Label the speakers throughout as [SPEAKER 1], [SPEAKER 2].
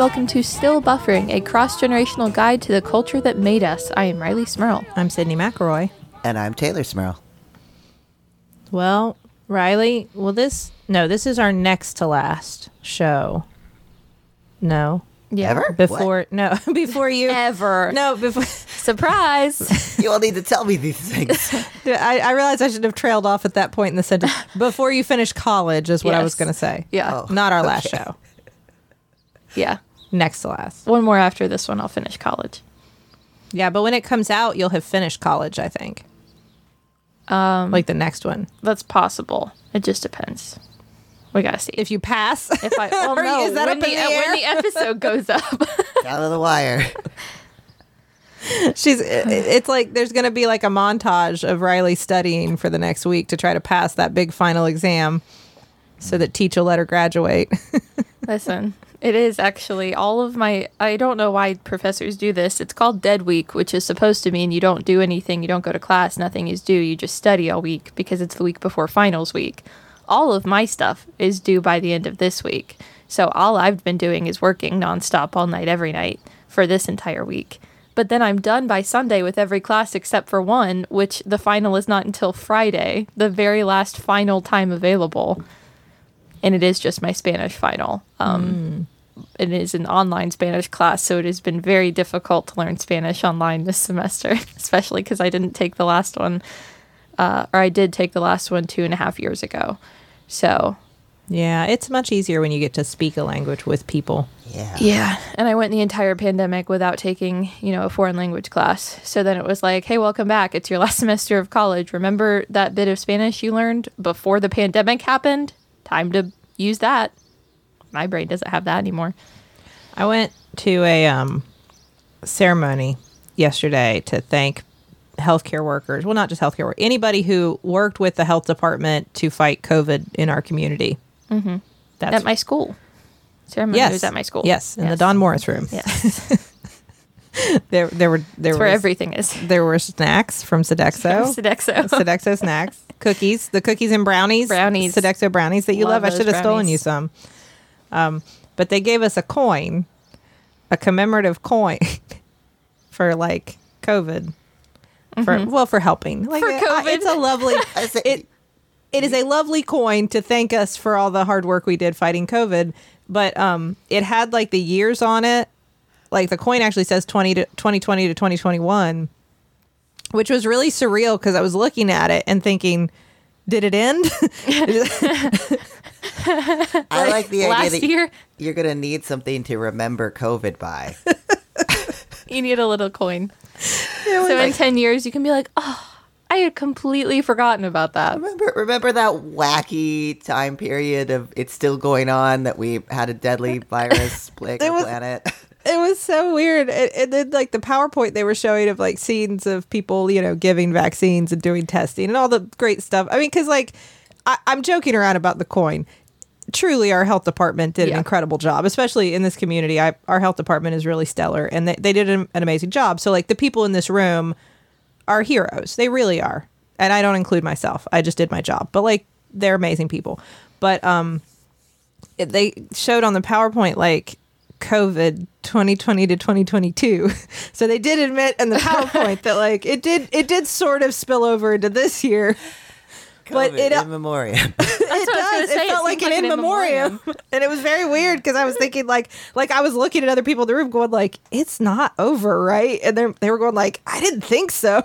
[SPEAKER 1] Hello and welcome to Still Buffering, a cross generational guide to the culture that made us. I am Rileigh Smirl.
[SPEAKER 2] I'm Sydnee McElroy.
[SPEAKER 3] And I'm Teylor Smirl.
[SPEAKER 2] Well, Rileigh, well, this, no, this is our next to last show. No.
[SPEAKER 1] Yeah.
[SPEAKER 3] Ever?
[SPEAKER 2] Before, no, before you.
[SPEAKER 1] Ever.
[SPEAKER 2] No, before.
[SPEAKER 1] Surprise.
[SPEAKER 3] You all need to tell me these things.
[SPEAKER 2] I, I realized I should have trailed off at that point in the sentence. Before you finish college, is what I was going to say.
[SPEAKER 1] Yeah.
[SPEAKER 3] Oh.
[SPEAKER 2] Not our last show.
[SPEAKER 1] Yeah.
[SPEAKER 2] Next to last.
[SPEAKER 1] One more after this one, I'll finish college.
[SPEAKER 2] Yeah, but when it comes out, you'll have finished college, I think. Um, like the next one.
[SPEAKER 1] That's possible. It just depends. We gotta see.
[SPEAKER 2] If you pass.
[SPEAKER 1] If I, well,
[SPEAKER 2] Or
[SPEAKER 1] no,
[SPEAKER 2] is that
[SPEAKER 1] when,
[SPEAKER 2] up in
[SPEAKER 1] the,
[SPEAKER 2] the air?
[SPEAKER 1] when the episode goes up.
[SPEAKER 3] out of the wire.
[SPEAKER 2] She's. It's like there's going to be like a montage of Rileigh studying for the next week to try to pass that big final exam, so that Teach will let her graduate.
[SPEAKER 1] Listen, it is actually all of my. I don't know why professors do this. It's called dead week, which is supposed to mean you don't do anything, you don't go to class, nothing is due, you just study all week because it's the week before finals week. All of my stuff is due by the end of this week. So all I've been doing is working nonstop all night, every night for this entire week. But then I'm done by Sunday with every class except for one, which the final is not until Friday, the very last final time available and it is just my Spanish final. Um, It is an online Spanish class, so it has been very difficult to learn Spanish online this semester, especially because I didn't take the last one, uh, or I did take the last one two and a half years ago. So
[SPEAKER 2] yeah, it's much easier when you get to speak a language with people.
[SPEAKER 3] Yeah.
[SPEAKER 1] yeah, and I went the entire pandemic without taking, you know, a foreign language class. So then it was like, hey, welcome back. It's your last semester of college. Remember that bit of Spanish you learned before the pandemic happened? Time to use that. My brain doesn't have that anymore.
[SPEAKER 2] I went to a um, ceremony yesterday to thank healthcare workers. Well, not just healthcare workers, anybody who worked with the health department to fight COVID in our community. Mm-hmm. That's
[SPEAKER 1] at my school. Ceremony
[SPEAKER 2] yes,
[SPEAKER 1] was at my school.
[SPEAKER 2] Yes, in the Don Morris room.
[SPEAKER 1] Yes,
[SPEAKER 2] There, there were there
[SPEAKER 1] that's where everything is.
[SPEAKER 2] there were snacks from Sodexo.
[SPEAKER 1] Sodexo.
[SPEAKER 2] Sodexo snacks, cookies, the cookies and brownies,
[SPEAKER 1] Brownies.
[SPEAKER 2] Sodexo brownies that you
[SPEAKER 1] Love
[SPEAKER 2] love. I should have stolen you some. Um, but they gave us a coin, a commemorative coin for like COVID. For well, for helping. Like
[SPEAKER 1] Mm-hmm. For
[SPEAKER 2] I-
[SPEAKER 1] COVID.
[SPEAKER 2] it's a lovely. It it is a lovely coin to thank us for all the hard work we did fighting COVID. But um, it had like the years on it. Like the coin actually says 20 to 2020 to 2021, which was really surreal because I was looking at it and thinking, did it end?
[SPEAKER 3] I like the idea
[SPEAKER 1] Last
[SPEAKER 3] that
[SPEAKER 1] year,
[SPEAKER 3] you're going to need something to remember COVID by.
[SPEAKER 1] you need a little coin. So in ten years, you can be like, oh, I had completely forgotten about that.
[SPEAKER 3] remember, remember that wacky time period of it's still going on that we had a deadly virus plague
[SPEAKER 2] It
[SPEAKER 3] the planet?
[SPEAKER 2] It was so weird. And, and then like the PowerPoint they were showing of like scenes of people, you know, giving vaccines and doing testing and all the great stuff. I mean, because like I, I'm joking around about the coin. Truly, our health department did
[SPEAKER 1] Yeah.
[SPEAKER 2] an incredible job, especially in this community. I, our health department is really stellar, and they, they did an, an amazing job. So, like the people in this room are heroes. They really are, and I don't include myself. I just did my job, but like they're amazing people. But um, it- they showed on the PowerPoint like COVID 2020 to 2022. So they did admit in the PowerPoint that like it did it did sort of spill over into this year. But
[SPEAKER 3] COVID
[SPEAKER 2] it- uh,
[SPEAKER 3] in memoriam.
[SPEAKER 2] it
[SPEAKER 1] what I
[SPEAKER 2] does.
[SPEAKER 1] say.
[SPEAKER 2] It
[SPEAKER 1] It
[SPEAKER 2] felt like an
[SPEAKER 1] like
[SPEAKER 2] in
[SPEAKER 1] an in
[SPEAKER 2] memoriam,
[SPEAKER 1] memoriam.
[SPEAKER 2] and it was very weird because I was thinking like, like I was looking at other people in the room, going like, "It's not over, right?" And they they were going like, "I didn't think so."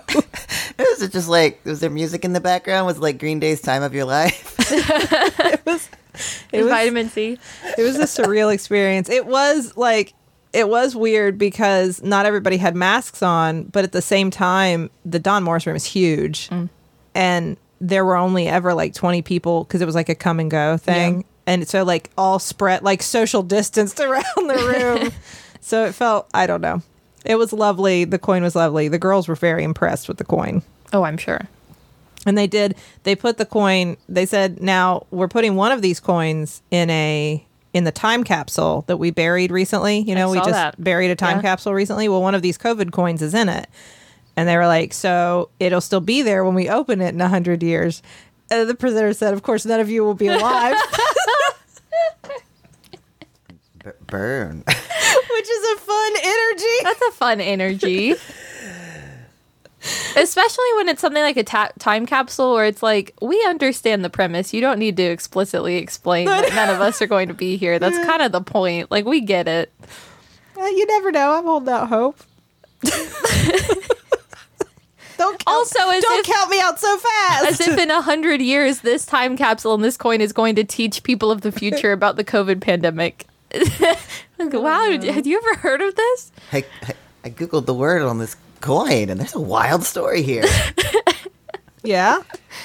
[SPEAKER 3] was it just like, was there music in the background? Was it like Green Day's Time of Your Life?
[SPEAKER 2] it was, it was
[SPEAKER 1] vitamin C.
[SPEAKER 2] it was a surreal experience. It was like it was weird because not everybody had masks on, but at the same time, the Don Morris room is huge, mm. and there were only ever like twenty people because it was like a come and go thing,
[SPEAKER 1] Yeah.
[SPEAKER 2] and so like all spread like social distanced around the room. so it felt I don't know. It was lovely. The coin was lovely. The girls were very impressed with the coin.
[SPEAKER 1] Oh, I'm sure.
[SPEAKER 2] And they did. They put the coin. They said, "Now we're putting one of these coins in a in the time capsule that we buried recently. You know, we just
[SPEAKER 1] that.
[SPEAKER 2] buried a time
[SPEAKER 1] Yeah.
[SPEAKER 2] capsule recently. Well, one of these COVID coins is in it." And they were like, "So it'll still be there when we open it in a hundred years." And the presenter said, "Of course, none of you will be alive."
[SPEAKER 3] B- burn.
[SPEAKER 2] Which is a fun energy.
[SPEAKER 1] That's a fun energy. Especially when it's something like a ta- time capsule where it's like, we understand the premise. You don't need to explicitly explain that none of us are going to be here. That's kind of the point. Like, we get it.
[SPEAKER 2] Uh, you never know. I'm holding out hope. don't count,
[SPEAKER 1] Also, as
[SPEAKER 2] don't
[SPEAKER 1] if-
[SPEAKER 2] count me out so fast.
[SPEAKER 1] As if in a hundred years, this time capsule and this coin is going to teach people of the future about the COVID pandemic. Like, wow, had you ever heard of this?
[SPEAKER 3] I, I, I googled the word on this coin, and there's a wild story here.
[SPEAKER 2] yeah.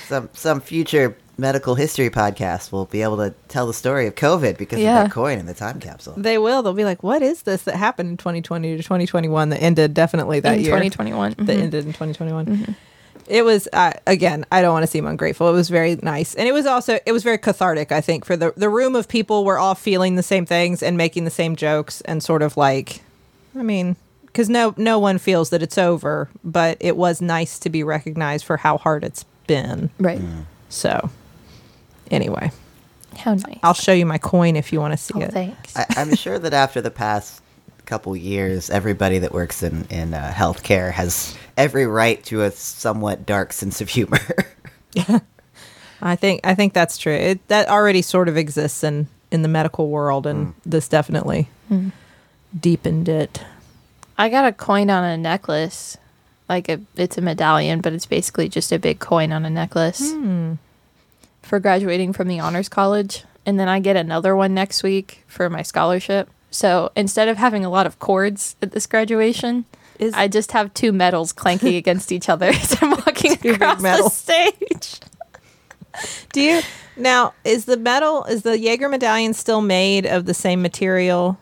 [SPEAKER 3] some some future medical history podcast will be able to tell the story of COVID because
[SPEAKER 1] Yeah.
[SPEAKER 3] of that coin in the time capsule.
[SPEAKER 2] They will. They'll be like, "What is this that happened in 2020 to 2021 that ended definitely that
[SPEAKER 1] in
[SPEAKER 2] year
[SPEAKER 1] 2021.
[SPEAKER 2] that
[SPEAKER 1] Mhm.
[SPEAKER 2] ended in 2021." It was uh, again. I don't want to seem ungrateful. It was very nice, and it was also it was very cathartic. I think for the the room of people were all feeling the same things and making the same jokes and sort of like, I mean, because no no one feels that it's over, but it was nice to be recognized for how hard it's been.
[SPEAKER 1] Right.
[SPEAKER 2] So, anyway,
[SPEAKER 1] How nice.
[SPEAKER 2] I'll show you my coin if you want to see
[SPEAKER 1] oh,
[SPEAKER 2] it.
[SPEAKER 1] thanks.
[SPEAKER 3] I, I'm sure that after the past couple years, everybody that works in in uh, healthcare has every right to a somewhat dark sense of humor.
[SPEAKER 2] I think I think that's true. It, that already sort of exists in in the medical world, and this definitely deepened it.
[SPEAKER 1] I got a coin on a necklace. Like a, it's a medallion, but it's basically just a big coin on a necklace hmm. for graduating from the honors college. And then I get another one next week for my scholarship. So instead of having a lot of cords at this graduation,
[SPEAKER 2] Is
[SPEAKER 1] I just have two medals clanking against each other as I'm walking
[SPEAKER 2] big
[SPEAKER 1] across the
[SPEAKER 2] medals.
[SPEAKER 1] stage.
[SPEAKER 2] do you now? Is the medal is the Yeager medallion still made of the same material?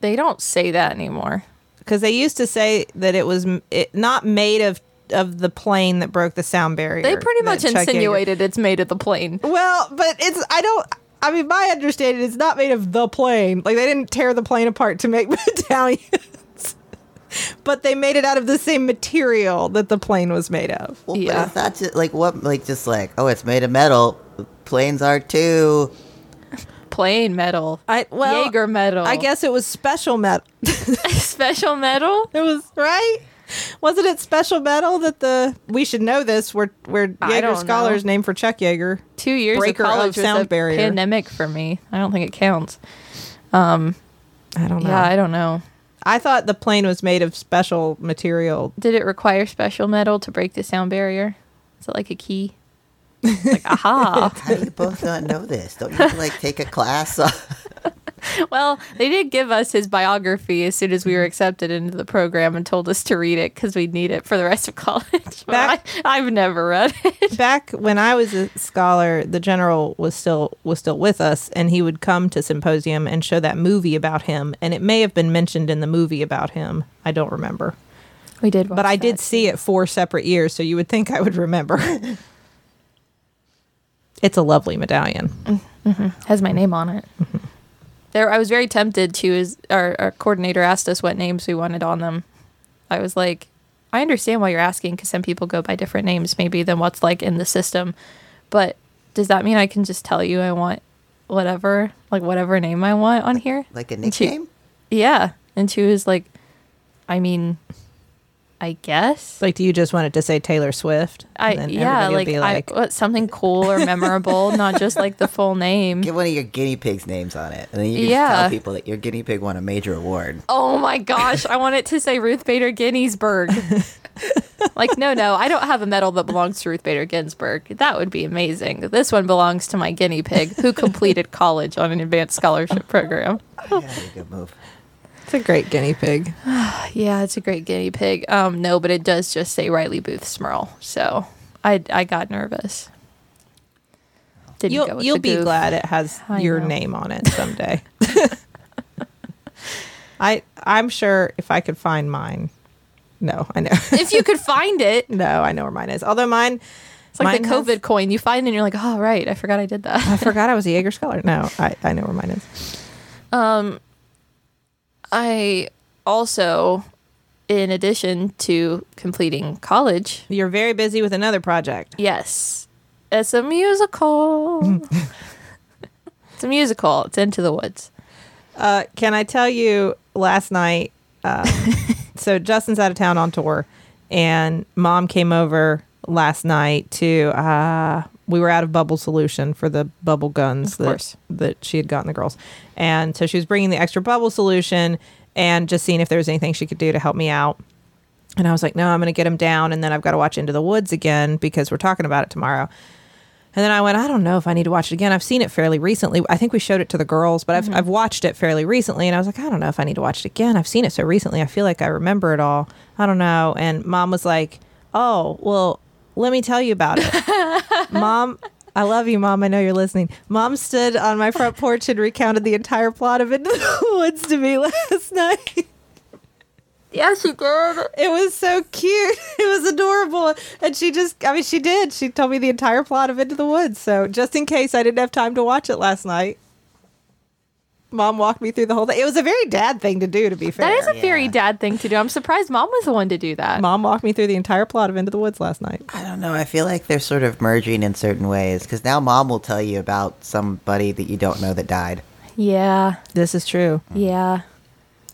[SPEAKER 1] They don't say that anymore.
[SPEAKER 2] Because they used to say that it was it, not made of of the plane that broke the sound barrier.
[SPEAKER 1] They pretty much
[SPEAKER 2] Chuck Yeager-
[SPEAKER 1] insinuated it's made of the plane.
[SPEAKER 2] Well, but it's I don't. I mean, my understanding is not made of the plane. Like they didn't tear the plane apart to make medallions, but they made it out of the same material that the plane was made of.
[SPEAKER 3] well,
[SPEAKER 1] Yeah.
[SPEAKER 3] but it's not just like what, like just like oh, it's made of metal. Planes are too.
[SPEAKER 1] Plane metal.
[SPEAKER 2] I well,
[SPEAKER 1] Yeager metal.
[SPEAKER 2] I guess it was special metal.
[SPEAKER 1] special metal.
[SPEAKER 2] It was right. Wasn't it special metal that the we should know this? We're we're
[SPEAKER 1] I
[SPEAKER 2] Yeager
[SPEAKER 1] don't
[SPEAKER 2] scholars
[SPEAKER 1] know.
[SPEAKER 2] named for Chuck Yeager.
[SPEAKER 1] Two years
[SPEAKER 2] Breaker
[SPEAKER 1] of
[SPEAKER 2] of
[SPEAKER 1] college was
[SPEAKER 2] sound
[SPEAKER 1] a
[SPEAKER 2] barrier.
[SPEAKER 1] pandemic for me. I don't think it counts.
[SPEAKER 2] Um, I don't know.
[SPEAKER 1] Yeah, I don't know.
[SPEAKER 2] I thought the plane was made of special material.
[SPEAKER 1] Did it require special metal to break the sound barrier? Is it like a key? Like aha.
[SPEAKER 3] How do you both not know this? Don't you have to, like take a class?
[SPEAKER 1] well, they did give us his biography as soon as we were accepted into the program and told us to read it because we'd need it for the rest of college.
[SPEAKER 2] Back-
[SPEAKER 1] I, I've never read it.
[SPEAKER 2] Back when I was a scholar, the general was still was still with us, and he would come to symposium and show that movie about him. And it may have been mentioned in the movie about him. I don't remember,
[SPEAKER 1] We did,
[SPEAKER 2] but I did see it four separate years, so you would think I would remember. It's a lovely medallion. Mm-hmm.
[SPEAKER 1] has my name on it. Mm-hmm. There, I was very tempted to. Is our, our coordinator asked us what names we wanted on them. I was like, I understand why you're asking because some people go by different names, maybe than what's like in the system. But does that mean I can just tell you I want whatever, like whatever name I want on here?
[SPEAKER 3] like a
[SPEAKER 1] And she-
[SPEAKER 3] nickname?
[SPEAKER 1] Yeah, and she was like, I mean, I guess.
[SPEAKER 2] Like, do you just want it to say Taylor Swift?
[SPEAKER 1] I
[SPEAKER 2] And then
[SPEAKER 1] yeah,
[SPEAKER 2] everybody will
[SPEAKER 1] like, I, something cool or memorable, not just like the full name.
[SPEAKER 3] Get one of your guinea pigs' names on it, and then you can
[SPEAKER 1] Yeah.
[SPEAKER 3] tell people that your guinea pig won a major award.
[SPEAKER 1] Oh my gosh, I want it to say Ruth Bader Ginsburg. like, no, no, I don't have a medal that belongs to Ruth Bader Ginsburg. That would be amazing. This one belongs to my guinea pig who completed college on an advanced scholarship program.
[SPEAKER 3] Yeah, a good move.
[SPEAKER 2] It's a great guinea pig.
[SPEAKER 1] Yeah, it's a great guinea pig. Um, no, but it does just say Rileigh Booth Smirl. So I I got nervous. Didn't
[SPEAKER 2] You'll you'll
[SPEAKER 1] the
[SPEAKER 2] be
[SPEAKER 1] goof.
[SPEAKER 2] glad it has
[SPEAKER 1] I
[SPEAKER 2] your
[SPEAKER 1] know.
[SPEAKER 2] name on it someday. I I'm sure if I could find mine. No, I know.
[SPEAKER 1] If you could find it,
[SPEAKER 2] no, I know where mine is. Although mine,
[SPEAKER 1] it's like the
[SPEAKER 2] mine has-
[SPEAKER 1] COVID coin. You find and you're like, oh, right, I forgot I did that.
[SPEAKER 2] I forgot I was a Yeager scholar. No, I, I know where mine is.
[SPEAKER 1] I also, in addition to completing college,
[SPEAKER 2] You're very busy with another project.
[SPEAKER 1] yes, it's a musical. it's a musical. It's Into the Woods.
[SPEAKER 2] Uh, can I tell you last night? Uh, so Justin's out of town on tour, and mom came over last night to. Uh, we were out of bubble solution for the bubble guns that,
[SPEAKER 1] course.
[SPEAKER 2] that she had gotten the girls, and so she was bringing the extra bubble solution and just seeing if there was anything she could do to help me out. And I was like, no, I'm going to get him down, and then I've got to watch Into the Woods again because we're talking about it tomorrow. And then I went, I don't know if I need to watch it again. I've seen it fairly recently. I think we showed it to the girls, but I've, mm-hmm. I've watched it fairly recently. And I was like, I don't know if I need to watch it again. I've seen it so recently. I feel like I remember it all. I don't know. And mom was like, Oh, well, let me tell you about it. mom, I love you, mom. I know you're listening. Mom stood on my front porch and recounted the entire plot of Into the Woods to me last night.
[SPEAKER 1] Yes, she did.
[SPEAKER 2] It was so cute. It was adorable. And she just, I mean, she did. She told me the entire plot of Into the Woods. So just in case I didn't have time to watch it last night, mom walked me through the whole thing. It was a very dad thing to do, to be fair.
[SPEAKER 1] That is a very dad thing to do. I'm surprised mom was the one to do that.
[SPEAKER 2] mom walked me through the entire plot of Into the Woods last night.
[SPEAKER 3] I don't know. I feel like they're sort of merging in certain ways because now mom will tell you about somebody that you don't know that died.
[SPEAKER 1] Yeah,
[SPEAKER 2] This is true.
[SPEAKER 1] yeah.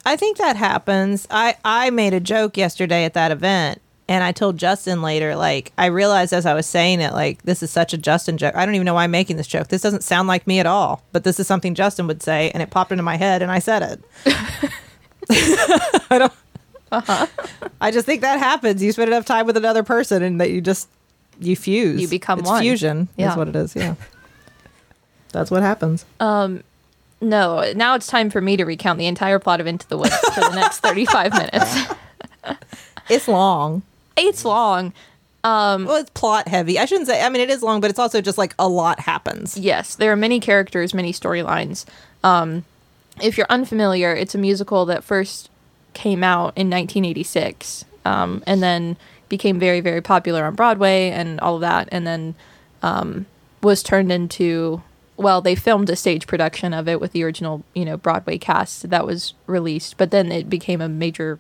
[SPEAKER 2] I think that happens. I I made a joke yesterday at that event and I told Justin later like I realized as I was saying it like this is such a Justin joke. I don't even know why I'm making this joke. This doesn't sound like me at all, but this is something Justin would say and it popped into my head and I said it. I don't Uh-huh. I just think that happens. You spend enough time with another person and that you just you fuse.
[SPEAKER 1] You become
[SPEAKER 2] it's
[SPEAKER 1] one.
[SPEAKER 2] fusion
[SPEAKER 1] Yeah.
[SPEAKER 2] is what it is, yeah. That's what happens.
[SPEAKER 1] Um, no, now it's time for me to recount the entire plot of Into the Woods for the next 35 minutes.
[SPEAKER 2] It's long.
[SPEAKER 1] It's long.
[SPEAKER 2] Um, Well, it's plot heavy. I shouldn't say. I mean, it is long, but it's also just like a lot happens.
[SPEAKER 1] Yes, there are many characters, many storylines. Um, if you're unfamiliar, it's a musical that first came out in 1986 um, and then became very, very popular on Broadway and all of that, and then um, was turned into. Well, they filmed a stage production of it with the original, you know, Broadway cast that was released, but then it became a major,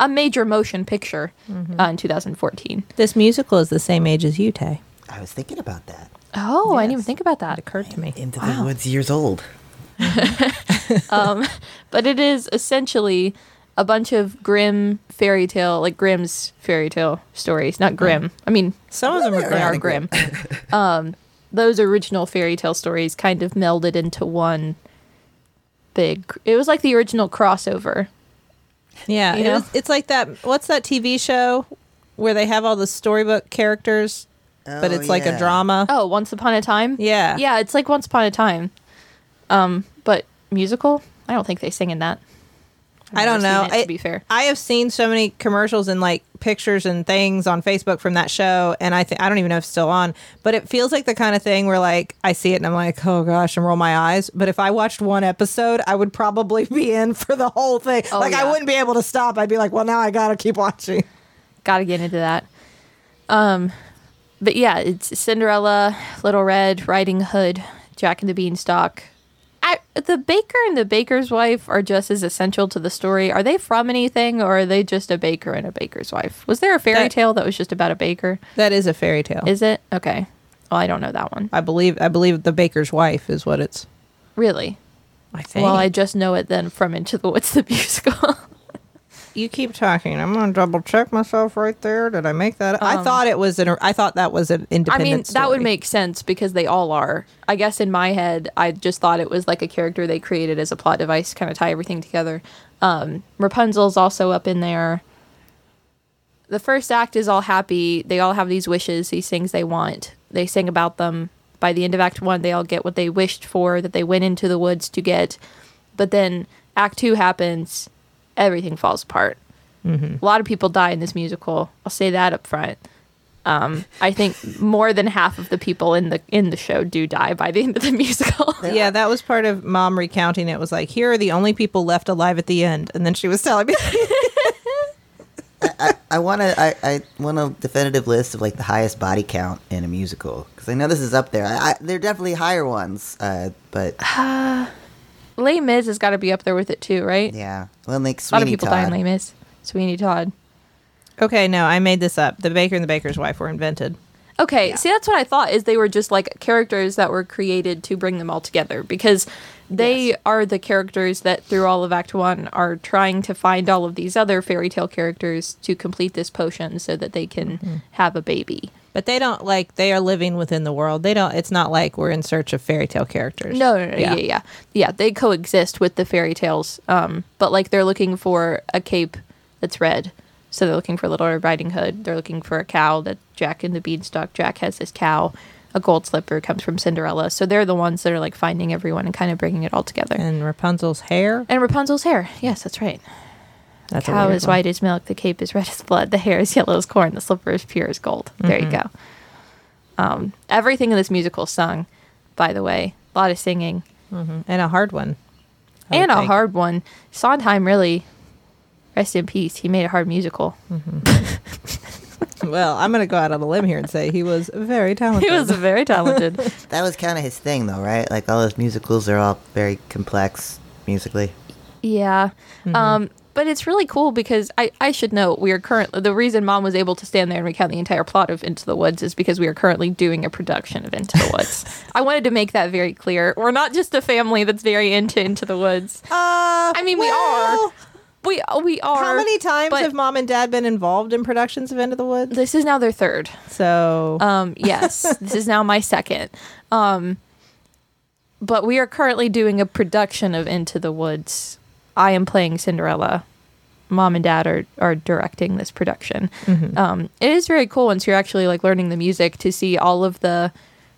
[SPEAKER 1] a major motion picture uh, in 2014.
[SPEAKER 2] This musical is the same age as you, Tay.
[SPEAKER 3] I was thinking about that.
[SPEAKER 1] Oh, I didn't even think about that.
[SPEAKER 2] That occurred to me.
[SPEAKER 3] Into the Woods years old.
[SPEAKER 1] but it is essentially a bunch of grim fairy tale, like Grimm's fairy tale stories. Not grim. I mean,
[SPEAKER 2] Some of them are
[SPEAKER 1] they are grim. um, those original fairy tale stories kind of melded into one big. It was like the original crossover.
[SPEAKER 2] Yeah,
[SPEAKER 1] You
[SPEAKER 2] it was, it's like that. What's that TV show where they have all the storybook characters, but
[SPEAKER 3] Oh,
[SPEAKER 2] it's like a drama?
[SPEAKER 1] Oh, Once Upon a Time.
[SPEAKER 2] Yeah.
[SPEAKER 1] yeah, it's like Once Upon a Time. Um, but musical. I don't think they sing in that. I've
[SPEAKER 2] don't know.
[SPEAKER 1] it,
[SPEAKER 2] I,
[SPEAKER 1] to be fair.
[SPEAKER 2] I have seen so many commercials and like pictures and things on Facebook from that show, and I think I don't even know if it's still on. But it feels like the kind of thing where like I see it and I'm like, oh gosh, and roll my eyes. But if I watched one episode, I would probably be in for the whole thing.
[SPEAKER 1] Oh,
[SPEAKER 2] like I wouldn't be able to stop. I'd be like, well, now I gotta keep watching.
[SPEAKER 1] got to get into that. Um, but yeah, it's Cinderella, Little Red, Riding Hood, Jack and the Beanstalk. The baker and the baker's wife are just as essential to the story. Are they from anything, or are they just a baker and a baker's wife? Was there a fairy
[SPEAKER 2] That-
[SPEAKER 1] tale that was just about a baker?
[SPEAKER 2] That is a fairy tale.
[SPEAKER 1] Is it okay? Well, I don't know that one.
[SPEAKER 2] I believe I believe the baker's wife is what it's.
[SPEAKER 1] Really?
[SPEAKER 2] I think.
[SPEAKER 1] Well, I just know it then from Into the Woods, the musical.
[SPEAKER 2] You keep talking. I'm gonna double check myself right there. Did I make that? I
[SPEAKER 1] Um,
[SPEAKER 2] thought it was an. I thought that was an independent.
[SPEAKER 1] I mean, that would make sense because they all are. I guess in my head, I just thought it was like a character they created as a plot device, kind of tie everything together. Um, Rapunzel's also up in there. The first act is all happy. They all have these wishes, these things they want. They sing about them. By the end of Act One, they all get what they wished for, that they went into the woods to get. But then Act Two happens, everything falls apart. A lot of people die in this musical. I'll say that up front. Um, I think more than half of the people in the in the show do die by the end of the musical.
[SPEAKER 2] Yeah, that was part of mom recounting. It was like, here are the only people left alive at the end, and then she was telling me.
[SPEAKER 3] I want to. I, I want a definitive list of like the highest body count in a musical because I know this is up there. I, I, there are definitely higher ones, uh, but
[SPEAKER 1] Les Mis has got to be up there with it too, right?
[SPEAKER 3] yeah. Well, like
[SPEAKER 1] A lot of
[SPEAKER 3] Sweeney
[SPEAKER 1] people die in Les Mis. Sweeney Todd.
[SPEAKER 2] okay, no, I made this up. The baker and the baker's wife were invented.
[SPEAKER 1] Okay, see that's what I thought is they were just like characters that were created to bring them all together because They
[SPEAKER 2] Yes.
[SPEAKER 1] are the characters that through all of Act One are trying to find all of these other fairy tale characters to complete this potion so that they can
[SPEAKER 2] Mm-hmm.
[SPEAKER 1] have a baby.
[SPEAKER 2] But they don't like they are living within the world. They don't. It's not like we're in search of fairy tale characters.
[SPEAKER 1] No, no, no, yeah, yeah, yeah. They coexist with the fairy tales. Um, but like they're looking for a cape that's red. So they're looking for Little Red Riding Hood. They're looking for a cow that Jack in the Beanstalk. Jack has this cow. A gold slipper comes from Cinderella. So they're the ones that are like finding everyone and kind of bringing it all together.
[SPEAKER 2] And Rapunzel's hair.
[SPEAKER 1] And Rapunzel's hair. Yes, that's right.
[SPEAKER 2] That's
[SPEAKER 1] cow is white as milk. The cape is red as blood. The hair is yellow as corn. The slipper is pure as gold. There
[SPEAKER 2] Mm-hmm.
[SPEAKER 1] you go. Um, everything in this musical sung, by the way. A lot of singing.
[SPEAKER 2] and a hard one. I
[SPEAKER 1] and a
[SPEAKER 2] think.
[SPEAKER 1] hard one. Sondheim really, rest in peace. He made a hard musical.
[SPEAKER 2] Well, I'm gonna go out on a limb here and say he was very talented.
[SPEAKER 1] He was very talented.
[SPEAKER 3] That was kind of his thing, though, right? Like all his musicals are all very complex musically.
[SPEAKER 1] yeah. Um, but it's really cool because I, I should note we are currently the reason mom was able to stand there and recount the entire plot of Into the Woods is because we are currently doing a production of Into the Woods. I wanted to make that very clear. We're not just a family that's very into Into the Woods.
[SPEAKER 2] Uh,
[SPEAKER 1] I mean, we are. We we are.
[SPEAKER 2] How many times have mom and dad been involved in productions of Into the Woods?
[SPEAKER 1] this is now their third.
[SPEAKER 2] So
[SPEAKER 1] Um, yes, this is now my second. Um, but we are currently doing a production of Into the Woods. I am playing Cinderella. Mom and Dad are are directing this production. Um, it is very cool once you're actually like learning the music to see all of the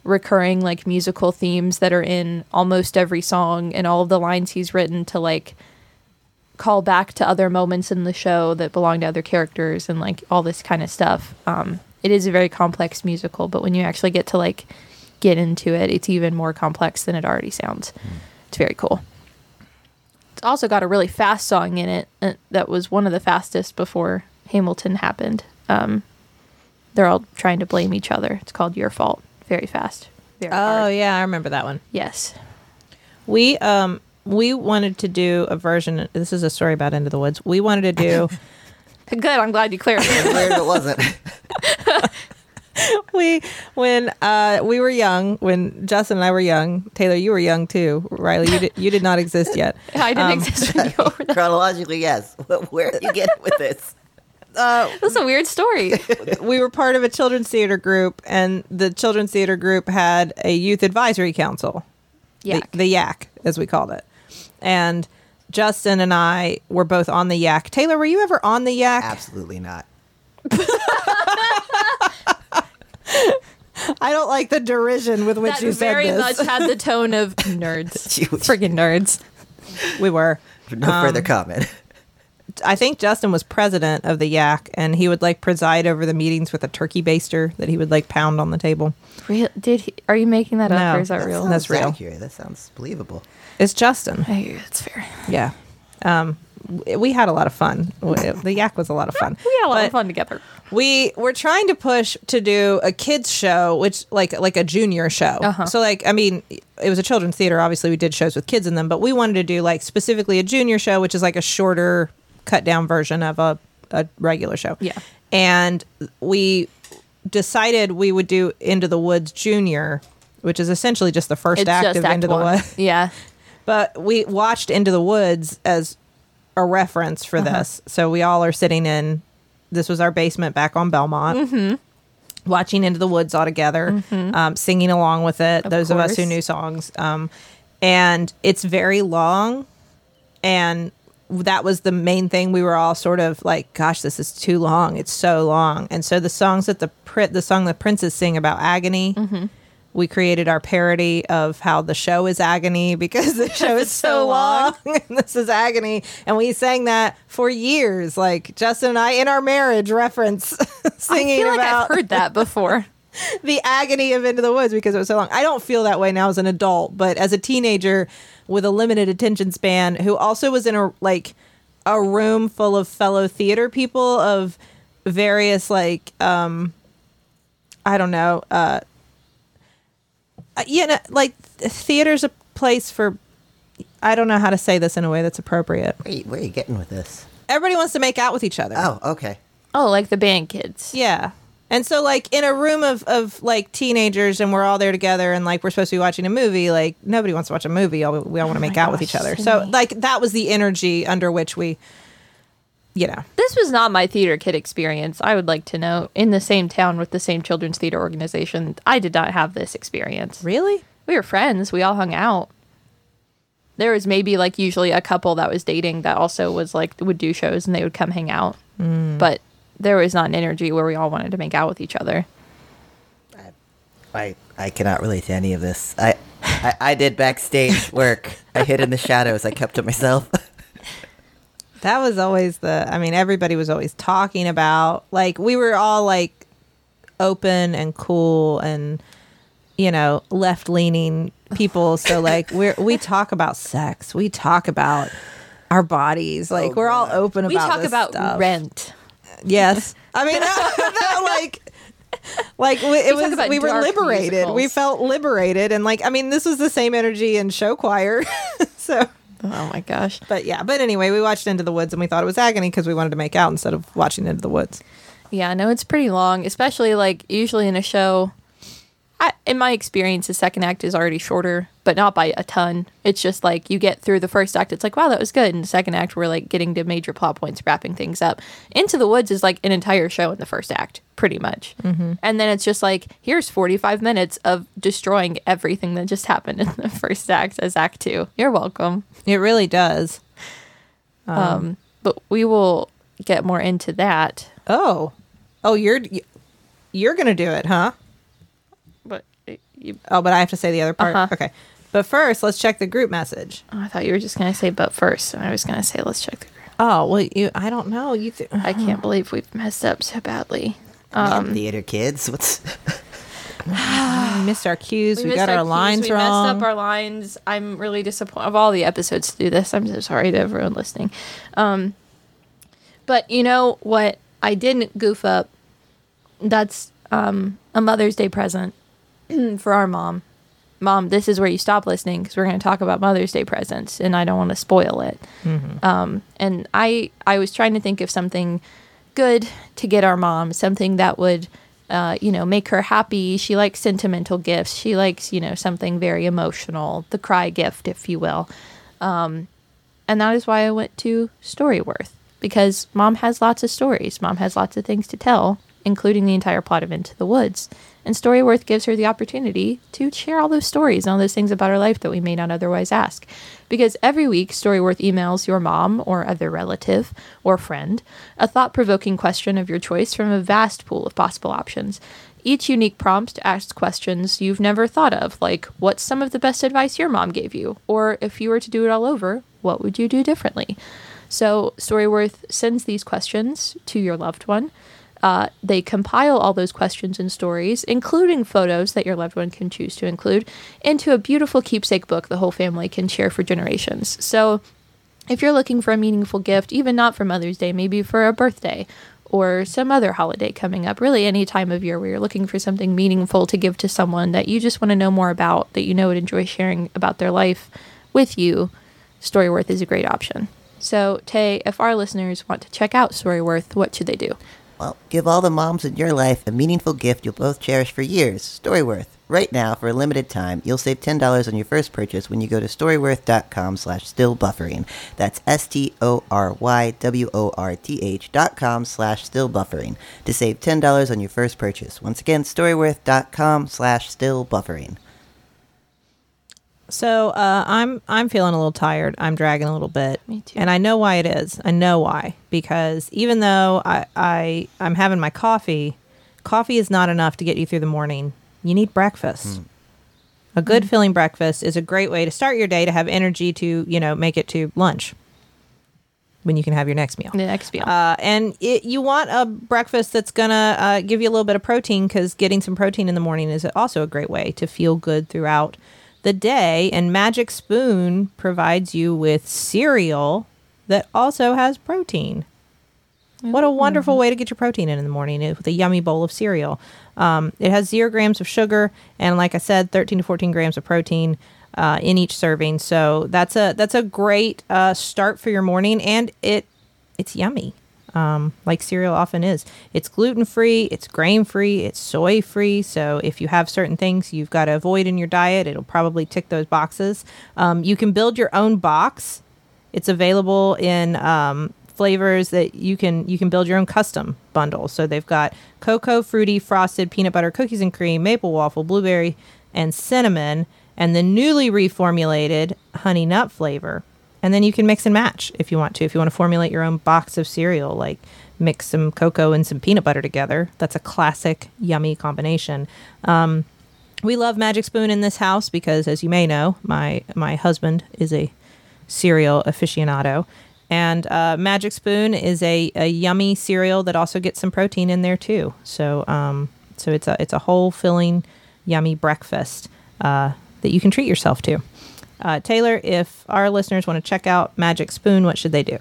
[SPEAKER 1] recurring like musical themes that are in almost every song and all of the lines he's written to like call back to other moments in the show that belong to other characters and like all this kind of stuff. Um, it is a very complex musical, but when you actually get to like get into it, it's even more complex than it already sounds. It's very cool. It's also got a really fast song in it uh, that was one of the fastest before Hamilton happened. Um, they're all trying to blame each other. It's called Your Fault. Very fast. Very
[SPEAKER 2] Oh
[SPEAKER 1] hard.
[SPEAKER 2] yeah, I remember that one.
[SPEAKER 1] Yes.
[SPEAKER 2] We um we wanted to do a version. This is a story about Into the Woods. We wanted to do.
[SPEAKER 1] Good. I'm glad you clarified.
[SPEAKER 3] It's weird if it wasn't.
[SPEAKER 2] we when uh we were young when Justin and I were young. Teylor, you were young too. Rileigh, you did you did not exist yet.
[SPEAKER 1] I didn't
[SPEAKER 2] Um,
[SPEAKER 1] exist when you were.
[SPEAKER 3] Chronologically, yes. Where are you getting with this?
[SPEAKER 1] That's a weird story.
[SPEAKER 2] we were part of a children's theater group, and the children's theater group had a youth advisory council.
[SPEAKER 1] Yak.
[SPEAKER 2] The, the yak, as we called it. And Justin and I were both on the yak. Teylor, were you ever on the yak?
[SPEAKER 3] Absolutely not.
[SPEAKER 2] I don't like the derision with which
[SPEAKER 1] that
[SPEAKER 2] you said
[SPEAKER 1] very
[SPEAKER 2] this.
[SPEAKER 1] much had the tone of nerds.
[SPEAKER 3] You-
[SPEAKER 1] Friggin' nerds.
[SPEAKER 2] we were.
[SPEAKER 3] No further comment.
[SPEAKER 2] I think Justin was president of the yak, and he would like preside over the meetings with a turkey baster that he would like pound on the table.
[SPEAKER 1] Real, did he, are you making that up or is that real?
[SPEAKER 2] That's real.
[SPEAKER 3] Accurate. That sounds believable.
[SPEAKER 2] It's Justin.
[SPEAKER 1] Hey, that's fair.
[SPEAKER 2] Yeah. Um, w- we had a lot of fun. The yak was a lot of fun.
[SPEAKER 1] We had a lot
[SPEAKER 2] But
[SPEAKER 1] of fun together.
[SPEAKER 2] We were trying to push to do a kids show, which like like a junior show.
[SPEAKER 1] Uh-huh.
[SPEAKER 2] So like I mean, it was a children's theater. Obviously, we did shows with kids in them, but we wanted to do like specifically a junior show, which is like a shorter, cut down version of a a regular show.
[SPEAKER 1] Yeah.
[SPEAKER 2] And we decided we would do Into the Woods Junior, which is essentially just the first
[SPEAKER 1] It's
[SPEAKER 2] act of
[SPEAKER 1] act
[SPEAKER 2] Into
[SPEAKER 1] one.
[SPEAKER 2] the Woods.
[SPEAKER 1] Yeah.
[SPEAKER 2] But we watched Into the Woods as a reference for
[SPEAKER 1] Uh-huh.
[SPEAKER 2] this. So we all are sitting in, this was our basement back on Belmont,
[SPEAKER 1] Mm-hmm.
[SPEAKER 2] watching Into the Woods all together, um, singing along with it,
[SPEAKER 1] Of
[SPEAKER 2] those of us who knew songs. Um, and it's very long. And that was the main thing. We were all sort of like, gosh, this is too long. It's so long. And so the songs that the, the song the princes sing about agony,
[SPEAKER 1] Mm-hmm.
[SPEAKER 2] We created our parody of how the show is agony because the show is so
[SPEAKER 1] so
[SPEAKER 2] long.
[SPEAKER 1] long.
[SPEAKER 2] and this is agony. And we sang that for years. Like Justin and I in our marriage reference singing
[SPEAKER 1] I feel like
[SPEAKER 2] about
[SPEAKER 1] I've heard that before.
[SPEAKER 2] the agony of Into the Woods because it was so long. I don't feel that way now as an adult, but as a teenager with a limited attention span who also was in a like a room full of fellow theater people of various like um I don't know, uh uh, Uh, you know, like theater's a place for I don't know how to say this in a way that's appropriate.
[SPEAKER 3] Where are you, where are you getting with this?
[SPEAKER 2] Everybody wants to make out with each other.
[SPEAKER 3] Oh, okay.
[SPEAKER 1] Oh, like the band kids.
[SPEAKER 2] Yeah. And so, like in a room of of like teenagers, and we're all there together, and like we're supposed to be watching a movie. Like nobody wants to watch a movie. All we all want to oh make
[SPEAKER 1] my
[SPEAKER 2] out with each other. So, like that was the energy under which we, you know,
[SPEAKER 1] This was not my theater kid experience. I would like to know. In the same town with the same children's theater organization, I did not have this experience.
[SPEAKER 2] really.
[SPEAKER 1] We were friends. We all hung out. There was maybe like usually a couple that was dating that also was like would do shows and they would come hang out. Mm. But there was not an energy where we all wanted to make out with each other.
[SPEAKER 3] I I cannot relate to any of this. I I, I did backstage work. I hid in the shadows. I kept to myself.
[SPEAKER 2] That was always the. I mean, everybody was always talking about like we were all like open and cool and you know left leaning people. So like we are we talk about sex. We talk about our bodies. Like oh, we're all open about.
[SPEAKER 1] we talk
[SPEAKER 2] this
[SPEAKER 1] about
[SPEAKER 2] stuff.
[SPEAKER 1] rent.
[SPEAKER 2] Yes, I mean that, that, like. Like we- it
[SPEAKER 1] We
[SPEAKER 2] was, we were
[SPEAKER 1] dark
[SPEAKER 2] liberated. We felt liberated, and like I mean, this was the same energy in show choir. so,
[SPEAKER 1] Oh my gosh.
[SPEAKER 2] but yeah, but anyway, we watched Into the Woods and we thought it was agony because we wanted to make out instead of watching Into the Woods.
[SPEAKER 1] Yeah, no, it's pretty long, especially like usually in a show. I, in my experience, the second act is already shorter, but not by a ton. It's just like you get through the first act, it's like, wow, that was good. And the second act, we're like getting to major plot points, wrapping things up. Into the Woods is like an entire show in the first act, pretty much. Mm-hmm. And then it's just like, here's 45 minutes of destroying everything that just happened in the first act as act two. You're welcome.
[SPEAKER 2] It really does.
[SPEAKER 1] Um, but we will get more into that.
[SPEAKER 2] Oh, oh, you're you're gonna do it, huh?
[SPEAKER 1] But you,
[SPEAKER 2] Oh, but I have to say the other part.
[SPEAKER 1] Uh-huh.
[SPEAKER 2] Okay, but first, let's check the group message.
[SPEAKER 1] Oh, I thought you were just gonna say but first, and I was gonna say let's check the group.
[SPEAKER 2] Oh well, you. I don't know. You. Th-
[SPEAKER 1] I can't believe we've messed up so badly. Um,
[SPEAKER 3] Theater kids. What's
[SPEAKER 2] we missed our cues. We,
[SPEAKER 1] missed
[SPEAKER 2] got our,
[SPEAKER 1] cues,
[SPEAKER 2] lines
[SPEAKER 1] we
[SPEAKER 2] wrong.
[SPEAKER 1] messed up our lines. I'm really disappointed of all the episodes to do this. I'm so sorry to everyone listening. Um, but you know what? I didn't goof up. That's um, a Mother's Day present for our mom. Mom, this is where you stop listening because we're going to talk about Mother's Day presents, and I don't want to spoil it. Um, and I, I was trying to think of something good to get our mom, something that would, uh, you know, make her happy. She likes sentimental gifts. She likes, you know, something very emotional, the cry gift, if you will. Um, and that is why I went to Storyworth because mom has lots of stories. Mom has lots of things to tell, including the entire plot of Into the Woods. And Storyworth gives her the opportunity to share all those stories and all those things about her life that we may not otherwise ask. Because every week, Storyworth emails your mom or other relative or friend a thought provoking question of your choice from a vast pool of possible options. Each unique prompt asks questions you've never thought of, like, what's some of the best advice your mom gave you? Or if you were to do it all over, what would you do differently? So, Storyworth sends these questions to your loved one. Uh, they compile all those questions and stories, including photos that your loved one can choose to include, into a beautiful keepsake book the whole family can share for generations. So, if you're looking for a meaningful gift, even not for Mother's Day, maybe for a birthday or some other holiday coming up, really any time of year where you're looking for something meaningful to give to someone that you just want to know more about, that you know would enjoy sharing about their life with you, Storyworth is a great option. So, Tay, if our listeners want to check out Storyworth, what should they do?
[SPEAKER 3] Well, give all the moms in your life a meaningful gift you'll both cherish for years. Storyworth. Right now, for a limited time, you'll save $10 on your first purchase when you go to storyworth.com slash stillbuffering. That's S-T-O-R-Y-W-O-R-T-H dot com slash stillbuffering to save $10 on your first purchase. Once again, storyworth.com slash stillbuffering.
[SPEAKER 2] So uh, I'm I'm feeling a little tired. I'm dragging a little bit,
[SPEAKER 1] Me too.
[SPEAKER 2] and I know why it is. I know why because even though I, I I'm having my coffee, coffee is not enough to get you through the morning. You need breakfast. A good filling breakfast is a great way to start your day to have energy to you know make it to lunch when you can have your next meal.
[SPEAKER 1] The next meal.
[SPEAKER 2] Uh, and it, you want a breakfast that's gonna uh, give you a little bit of protein because getting some protein in the morning is also a great way to feel good throughout the day. And Magic Spoon provides you with cereal that also has protein. What a wonderful way to get your protein in in the morning with a yummy bowl of cereal. Um, it has zero grams of sugar and, like I said, 13 to 14 grams of protein uh, in each serving. So that's a that's a great uh, start for your morning, and it it's yummy. Um, like cereal often is. It's gluten free, it's grain free, it's soy free. So if you have certain things you've got to avoid in your diet, it'll probably tick those boxes. Um, you can build your own box. It's available in um, flavors that you can you can build your own custom bundle. So they've got cocoa, fruity, frosted, peanut butter, cookies and cream, maple waffle, blueberry, and cinnamon, and the newly reformulated honey nut flavor. And then you can mix and match if you want to. If you want to formulate your own box of cereal, like mix some cocoa and some peanut butter together, that's a classic yummy combination. Um, we love Magic Spoon in this house because, as you may know, my my husband is a cereal aficionado, and uh, Magic Spoon is a, a yummy cereal that also gets some protein in there too. So um, so it's a it's a whole filling, yummy breakfast uh, that you can treat yourself to. Uh, Teylor, if our listeners want to check out Magic Spoon, what should they do?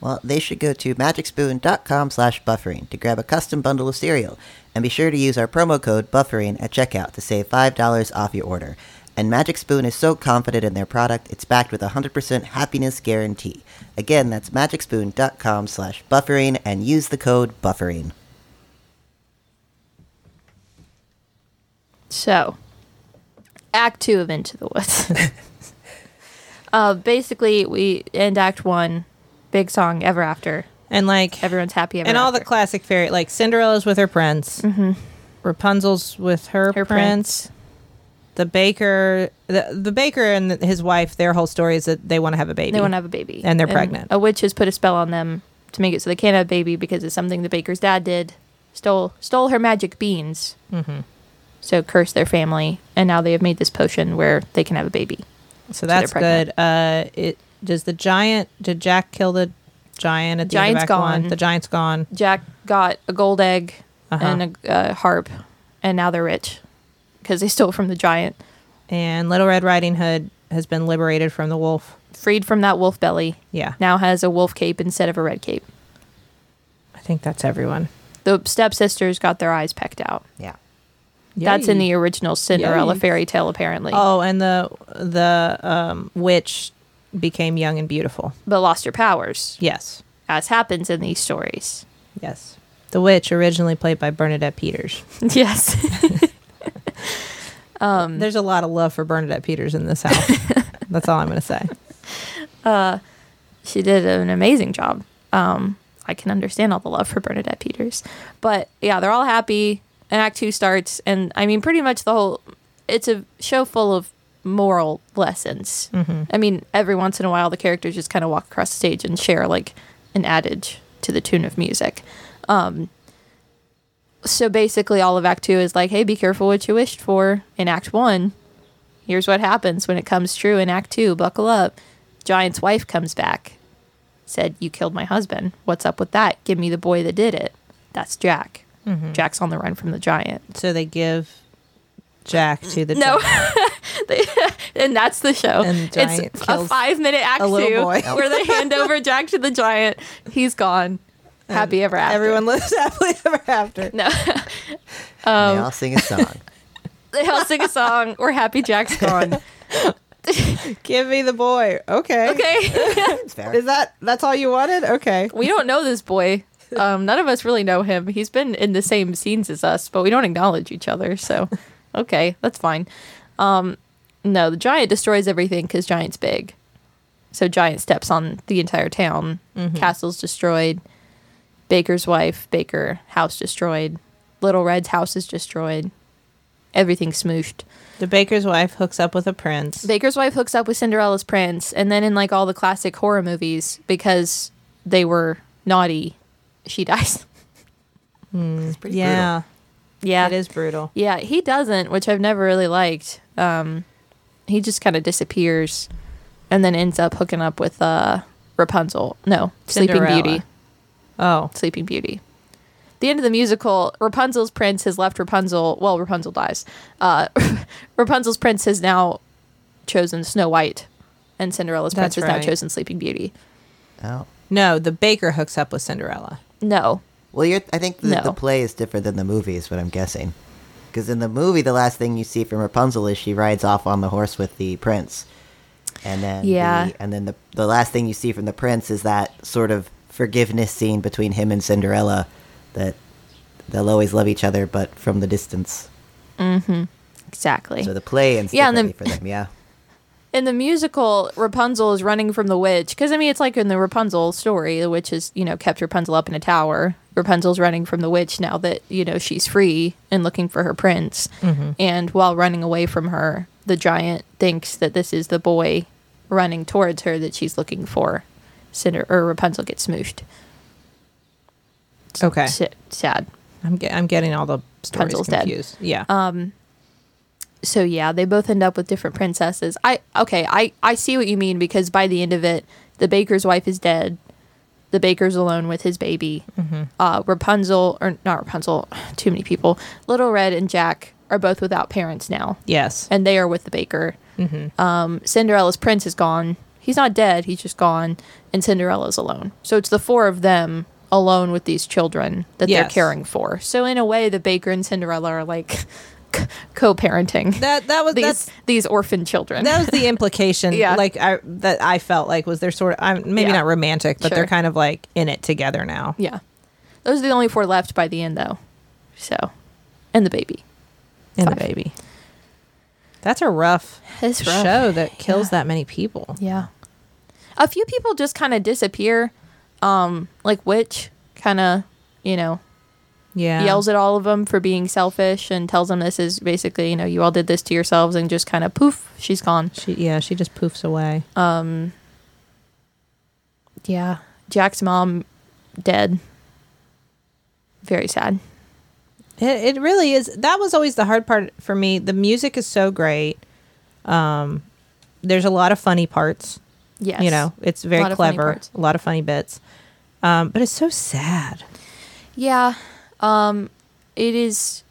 [SPEAKER 3] Well, they should go to magicspoon.com slash buffering to grab a custom bundle of cereal. And be sure to use our promo code buffering at checkout to save $5 off your order. And Magic Spoon is so confident in their product, it's backed with a 100% happiness guarantee. Again, that's magicspoon.com slash buffering and use the code buffering.
[SPEAKER 1] So, Act Two of Into the Woods. uh, basically, we end Act One, big song, Ever After.
[SPEAKER 2] And like
[SPEAKER 1] Everyone's happy ever
[SPEAKER 2] and all the classic fairy like Cinderella's with her prince, Rapunzel's with her,
[SPEAKER 1] Her
[SPEAKER 2] prince. The baker, the the baker and his wife, their whole story is that they want to have a baby.
[SPEAKER 1] They want to have a baby.
[SPEAKER 2] And they're pregnant.
[SPEAKER 1] A witch has put a spell on them to make it so they can't have a baby because it's something the baker's dad did. Stole stole her magic beans. Mm-hmm. So curse their family, and now they have made this potion where they can have a baby.
[SPEAKER 2] So that's good. Uh, it does the giant? Did Jack kill the giant at the end of
[SPEAKER 1] Giant's
[SPEAKER 2] One?
[SPEAKER 1] gone.
[SPEAKER 2] The giant's gone.
[SPEAKER 1] Jack got a gold egg
[SPEAKER 2] Uh-huh.
[SPEAKER 1] and a uh, harp, and now they're rich because they stole from the giant.
[SPEAKER 2] And Little Red Riding Hood has been liberated from the wolf.
[SPEAKER 1] Freed from that wolf belly,
[SPEAKER 2] Yeah,
[SPEAKER 1] now has a wolf cape instead of a red cape.
[SPEAKER 2] I think that's everyone.
[SPEAKER 1] The stepsisters got their eyes pecked out.
[SPEAKER 3] Yeah.
[SPEAKER 1] That's in the original Cinderella
[SPEAKER 2] Yikes.
[SPEAKER 1] fairy tale, apparently.
[SPEAKER 2] Oh, and the the um, witch became young and beautiful.
[SPEAKER 1] But lost her powers,
[SPEAKER 2] Yes,
[SPEAKER 1] as happens in these stories.
[SPEAKER 2] yes. The witch, originally played by Bernadette Peters.
[SPEAKER 1] yes.
[SPEAKER 2] There's a lot of love for Bernadette Peters in this house. That's all I'm going to say.
[SPEAKER 1] Uh, she did an amazing job. Um, I can understand all the love for Bernadette Peters. But yeah, they're all happy. And Act Two starts. And I mean, pretty much the whole. It's a show full of moral lessons. I mean, every once in a while, the characters just kind of walk across the stage and share like an adage to the tune of music. Um, so basically, all of Act Two is like, hey, be careful what you wished for. In Act One, here's what happens when it comes true in Act Two. Buckle up. Giant's wife comes back, said, You killed my husband. What's up with that? Give me the boy that did it. That's Jack. Mm-hmm. Jack's on the run from the giant.
[SPEAKER 2] So they give Jack to the
[SPEAKER 1] No.
[SPEAKER 2] giant.
[SPEAKER 1] and that's the show.
[SPEAKER 2] And the giant
[SPEAKER 1] it's a five minute act
[SPEAKER 2] a little
[SPEAKER 1] two
[SPEAKER 2] boy.
[SPEAKER 1] where they hand over Jack to the giant. He's gone. Happy ever after.
[SPEAKER 2] Everyone lives happily ever after.
[SPEAKER 1] No.
[SPEAKER 3] they um, all sing a song.
[SPEAKER 1] They all sing a song. We're happy Jack's gone.
[SPEAKER 2] Give me the boy. Okay.
[SPEAKER 1] Okay.
[SPEAKER 2] Is that that's all you wanted? Okay.
[SPEAKER 1] we don't know this boy. Um, none of us really know him. He's been in the same scenes as us, but we don't acknowledge each other. So, okay, that's fine. Um, no, the giant destroys everything because giant's big. So giant steps on the entire town. Castle's destroyed. Baker's wife, Baker house destroyed. Little Red's house is destroyed. Everything's smooshed.
[SPEAKER 2] The baker's wife hooks up with a prince.
[SPEAKER 1] Baker's wife hooks up with Cinderella's prince, and then in like all the classic horror movies, because they were naughty, she dies.
[SPEAKER 3] It's pretty
[SPEAKER 2] yeah,
[SPEAKER 1] Yeah,
[SPEAKER 2] it is brutal.
[SPEAKER 1] Yeah, he doesn't, which I've never really liked. Um, he just kind of disappears, and then ends up hooking up with uh, Rapunzel. No, Sleeping Beauty.
[SPEAKER 2] Oh,
[SPEAKER 1] Sleeping Beauty. The end of the musical, Rapunzel's prince has left Rapunzel. Well, Rapunzel dies. Uh, Rapunzel's prince has now chosen Snow White, and Cinderella's prince
[SPEAKER 2] That's
[SPEAKER 1] has now chosen Sleeping Beauty.
[SPEAKER 3] brutal. Oh.
[SPEAKER 2] no, the baker hooks up with Cinderella.
[SPEAKER 1] No,
[SPEAKER 3] Well, you're, I think the,
[SPEAKER 1] No.
[SPEAKER 3] the play is different than the movie, is what I'm guessing. Because in the movie, the last thing you see from Rapunzel is she rides off on the horse with the prince, and then
[SPEAKER 1] Yeah.
[SPEAKER 3] the, and then the the last thing you see from the prince is that sort of forgiveness scene between him and Cinderella that they'll always love each other, but from the distance. Mm-hmm.
[SPEAKER 1] Exactly.
[SPEAKER 3] So the play ends
[SPEAKER 1] Yeah, and then-
[SPEAKER 3] for them. Yeah.
[SPEAKER 1] In the musical, Rapunzel is running from the witch because I mean it's like in the Rapunzel story, the witch has you know kept Rapunzel up in a tower. Rapunzel's running from the witch now that you know she's free and looking for her prince. Mm-hmm. And while running away from her, the giant thinks that this is the boy running towards her that she's looking for. Cinder or Rapunzel gets smooshed.
[SPEAKER 2] Okay.
[SPEAKER 1] S- sad.
[SPEAKER 2] I'm get, I'm getting all the stories
[SPEAKER 1] Rapunzel's dead.
[SPEAKER 2] confused. Yeah.
[SPEAKER 1] Um, so yeah, they both end up with different princesses. I okay, I I see what you mean because by the end of it, the baker's wife is dead. The baker's alone with his baby. Uh, Rapunzel or not Rapunzel, too many people. Little Red and Jack are both without parents now,
[SPEAKER 2] yes.
[SPEAKER 1] and they are with the baker. Um, Cinderella's prince is gone. He's not dead. He's just gone, and Cinderella's alone. So it's the four of them alone with these children that they're caring for. So in a way, the baker and Cinderella are like co-parenting
[SPEAKER 2] that that was
[SPEAKER 1] these these orphan children.
[SPEAKER 2] that was the implication
[SPEAKER 1] Yeah.
[SPEAKER 2] like I that I felt like was they're sort of I'm maybe
[SPEAKER 1] Yeah.
[SPEAKER 2] not romantic but
[SPEAKER 1] Sure.
[SPEAKER 2] they're kind of like in it together now.
[SPEAKER 1] yeah, those are the only four left by the end, though. So, and the baby.
[SPEAKER 2] And the baby. That's a rough,
[SPEAKER 1] rough.
[SPEAKER 2] show that kills
[SPEAKER 1] Yeah.
[SPEAKER 2] that many people.
[SPEAKER 1] Yeah, a few people just kind of disappear. Um, like Witch, kind of, you know,
[SPEAKER 2] Yeah.
[SPEAKER 1] yells at all of them for being selfish and tells them this is basically, you know, you all did this to yourselves, and just kind of poof, she's gone.
[SPEAKER 2] She yeah, she just poofs away.
[SPEAKER 1] Um Yeah, Jack's mom dead. Very sad.
[SPEAKER 2] It, it really is. That was always the hard part for me. The music is so great. Um, there's a lot of funny parts.
[SPEAKER 1] Yes,
[SPEAKER 2] You know, it's very clever. A lot of funny bits. Um, but it's so sad.
[SPEAKER 1] Yeah. Um it is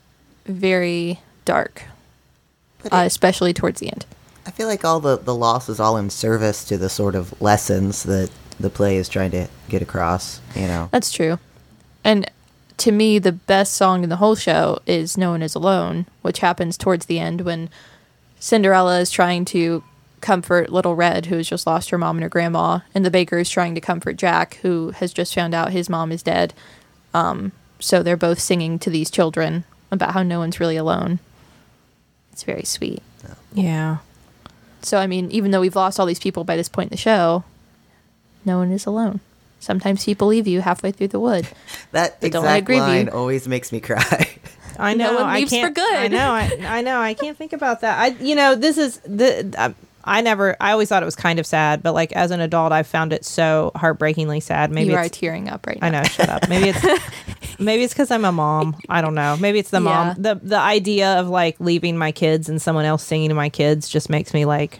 [SPEAKER 1] very dark.
[SPEAKER 3] But
[SPEAKER 1] Uh, especially towards the end.
[SPEAKER 3] I feel like all the, the loss is all in service to the sort of lessons that the play is trying to get across, you know.
[SPEAKER 1] That's true. And to me the best song in the whole show is No One Is Alone, which happens towards the end when Cinderella is trying to comfort little Red who has just lost her mom and her grandma and the baker is trying to comfort Jack who has just found out his mom is dead. Um so they're both singing to these children about how no one's really alone. It's very sweet.
[SPEAKER 2] Yeah.
[SPEAKER 1] So, I mean, even though we've lost all these people by this point in the show, no one is alone. Sometimes people leave you halfway through the wood.
[SPEAKER 3] That
[SPEAKER 1] But don't let it
[SPEAKER 3] exact line always makes me cry.
[SPEAKER 2] I
[SPEAKER 1] No
[SPEAKER 2] know.
[SPEAKER 1] one
[SPEAKER 2] I
[SPEAKER 1] leaves for
[SPEAKER 2] can't.
[SPEAKER 1] for good.
[SPEAKER 2] I know. I, I know. I can't think about that. I. You know. This is the. I, I never. I always thought it was kind of sad, but like as an adult, I found it so heartbreakingly sad. Maybe
[SPEAKER 1] you are tearing up right now.
[SPEAKER 2] I know. Shut up. Maybe it's. maybe it's because I'm a mom. I don't know. Maybe it's the
[SPEAKER 1] Yeah.
[SPEAKER 2] mom. The the idea of like leaving my kids and someone else singing to my kids just makes me like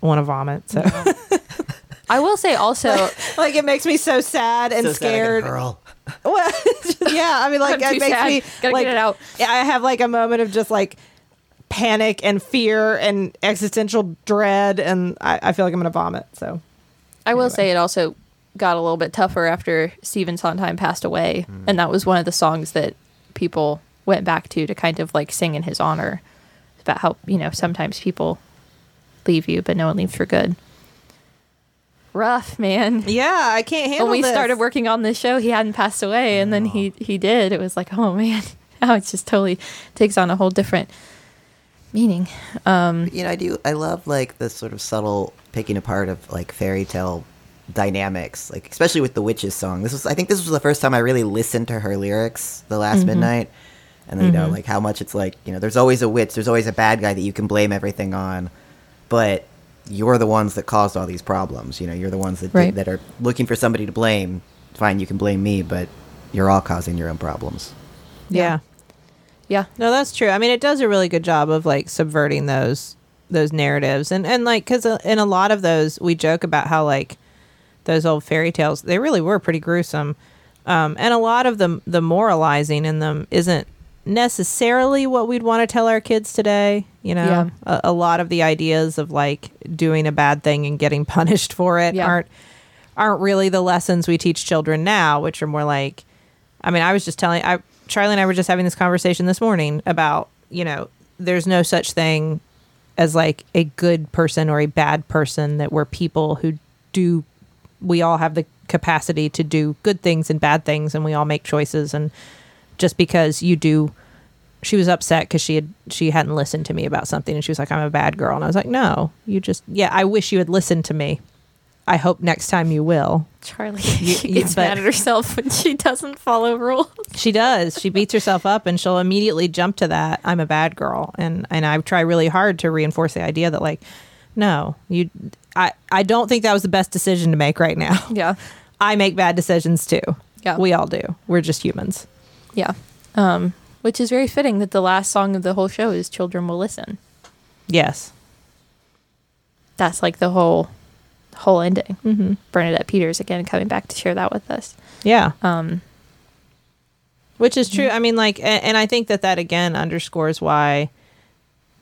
[SPEAKER 2] want to vomit. So
[SPEAKER 1] I will say also,
[SPEAKER 2] like it makes me so sad and
[SPEAKER 3] So sad I can
[SPEAKER 2] scared.
[SPEAKER 3] hurl.
[SPEAKER 2] Well, yeah, I mean, like
[SPEAKER 1] I'm
[SPEAKER 2] it makes
[SPEAKER 1] sad.
[SPEAKER 2] me
[SPEAKER 1] Gotta
[SPEAKER 2] like
[SPEAKER 1] get it out.
[SPEAKER 2] Yeah, I have like a moment of just like panic and fear and existential dread, and I, I feel like I'm gonna vomit. So
[SPEAKER 1] I will
[SPEAKER 2] Anyway.
[SPEAKER 1] say it also got a little bit tougher after Stephen Sondheim passed away.
[SPEAKER 2] Mm.
[SPEAKER 1] And that was one of the songs that people went back to to kind of like sing in his honor about how, you know, sometimes people leave you, but no one leaves for good. Rough, man.
[SPEAKER 2] yeah, I can't handle. It.
[SPEAKER 1] When we
[SPEAKER 2] this.
[SPEAKER 1] started working on this show, he hadn't passed away, and then he he did. It was like, oh man, now it just totally takes on a whole different meaning.
[SPEAKER 3] Um, you know, I do. I love like the sort of subtle picking apart of like fairy tale dynamics, like especially with the witches song. This was, I think, this was the first time I really listened to her lyrics. The last mm-hmm. midnight, and then, you know, mm-hmm. like how much it's like you know, there's always a witch, there's always a bad guy that you can blame everything on, but you're the ones that caused all these problems. You know, you're the ones that
[SPEAKER 1] Right.
[SPEAKER 3] did, that are looking for somebody to blame. Fine, you can blame me, but you're all causing your own problems.
[SPEAKER 2] yeah.
[SPEAKER 1] Yeah,
[SPEAKER 2] No, that's true. I mean, it does a really good job of like subverting those those narratives, and and like because in a lot of those, we joke about how like those old fairy tales they really were pretty gruesome, um, and a lot of the the moralizing in them isn't necessarily what we'd want to tell our kids today. You know,
[SPEAKER 1] Yeah.
[SPEAKER 2] a, a lot of the ideas of like doing a bad thing and getting punished for it
[SPEAKER 1] Yeah.
[SPEAKER 2] aren't aren't really the lessons we teach children now, which are more like I mean, I was just telling I Charlie and I were just having this conversation this morning about, you know, there's no such thing as like a good person or a bad person that we're people who do we all have the capacity to do good things and bad things, and we all make choices. And just because you do, she was upset because she had she hadn't listened to me about something, and she was like, "I'm a bad girl," and I was like, "No, you just yeah, I wish you had listened to me. I hope next time you will."
[SPEAKER 1] Charlie
[SPEAKER 2] You-
[SPEAKER 1] she
[SPEAKER 2] you-
[SPEAKER 1] gets
[SPEAKER 2] but-
[SPEAKER 1] mad at herself when she doesn't follow rules.
[SPEAKER 2] She does. She beats herself up and she'll immediately jump to that I'm a bad girl. And and I try really hard to reinforce the idea that like no, you I I don't think that was the best decision to make right now.
[SPEAKER 1] Yeah.
[SPEAKER 2] I make bad decisions too.
[SPEAKER 1] Yeah.
[SPEAKER 2] We all do. We're just humans.
[SPEAKER 1] Yeah. Um, which is very fitting that the last song of the whole show is Children Will Listen.
[SPEAKER 2] Yes.
[SPEAKER 1] That's like the whole whole ending.
[SPEAKER 2] Mhm.
[SPEAKER 1] Bernadette Peters again coming back to share that with us.
[SPEAKER 2] Yeah.
[SPEAKER 1] Um,
[SPEAKER 2] Which is true. I mean, like, and, and I think that that again underscores why